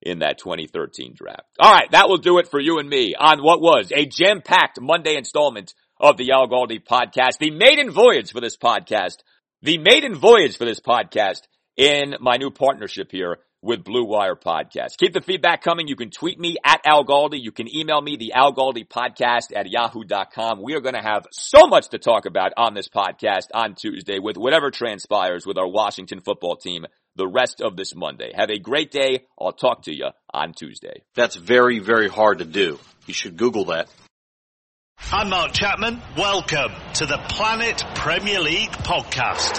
in that 2013 draft. All right, that will do it for you and me on what was a jam-packed Monday installment of the Al Galdi podcast, the maiden voyage for this podcast, the maiden voyage for this podcast in my new partnership here with Blue Wire Podcast. Keep the feedback coming. You can tweet me at Al Galdi. You can email me the Al Galdi podcast at yahoo.com. We are going to have so much to talk about on this podcast on Tuesday with whatever transpires with our Washington football team the rest of this Monday. Have a great day. I'll talk to you on Tuesday. That's very, very hard to do. You should Google that. I'm Mark Chapman. Welcome to the Planet Premier League podcast.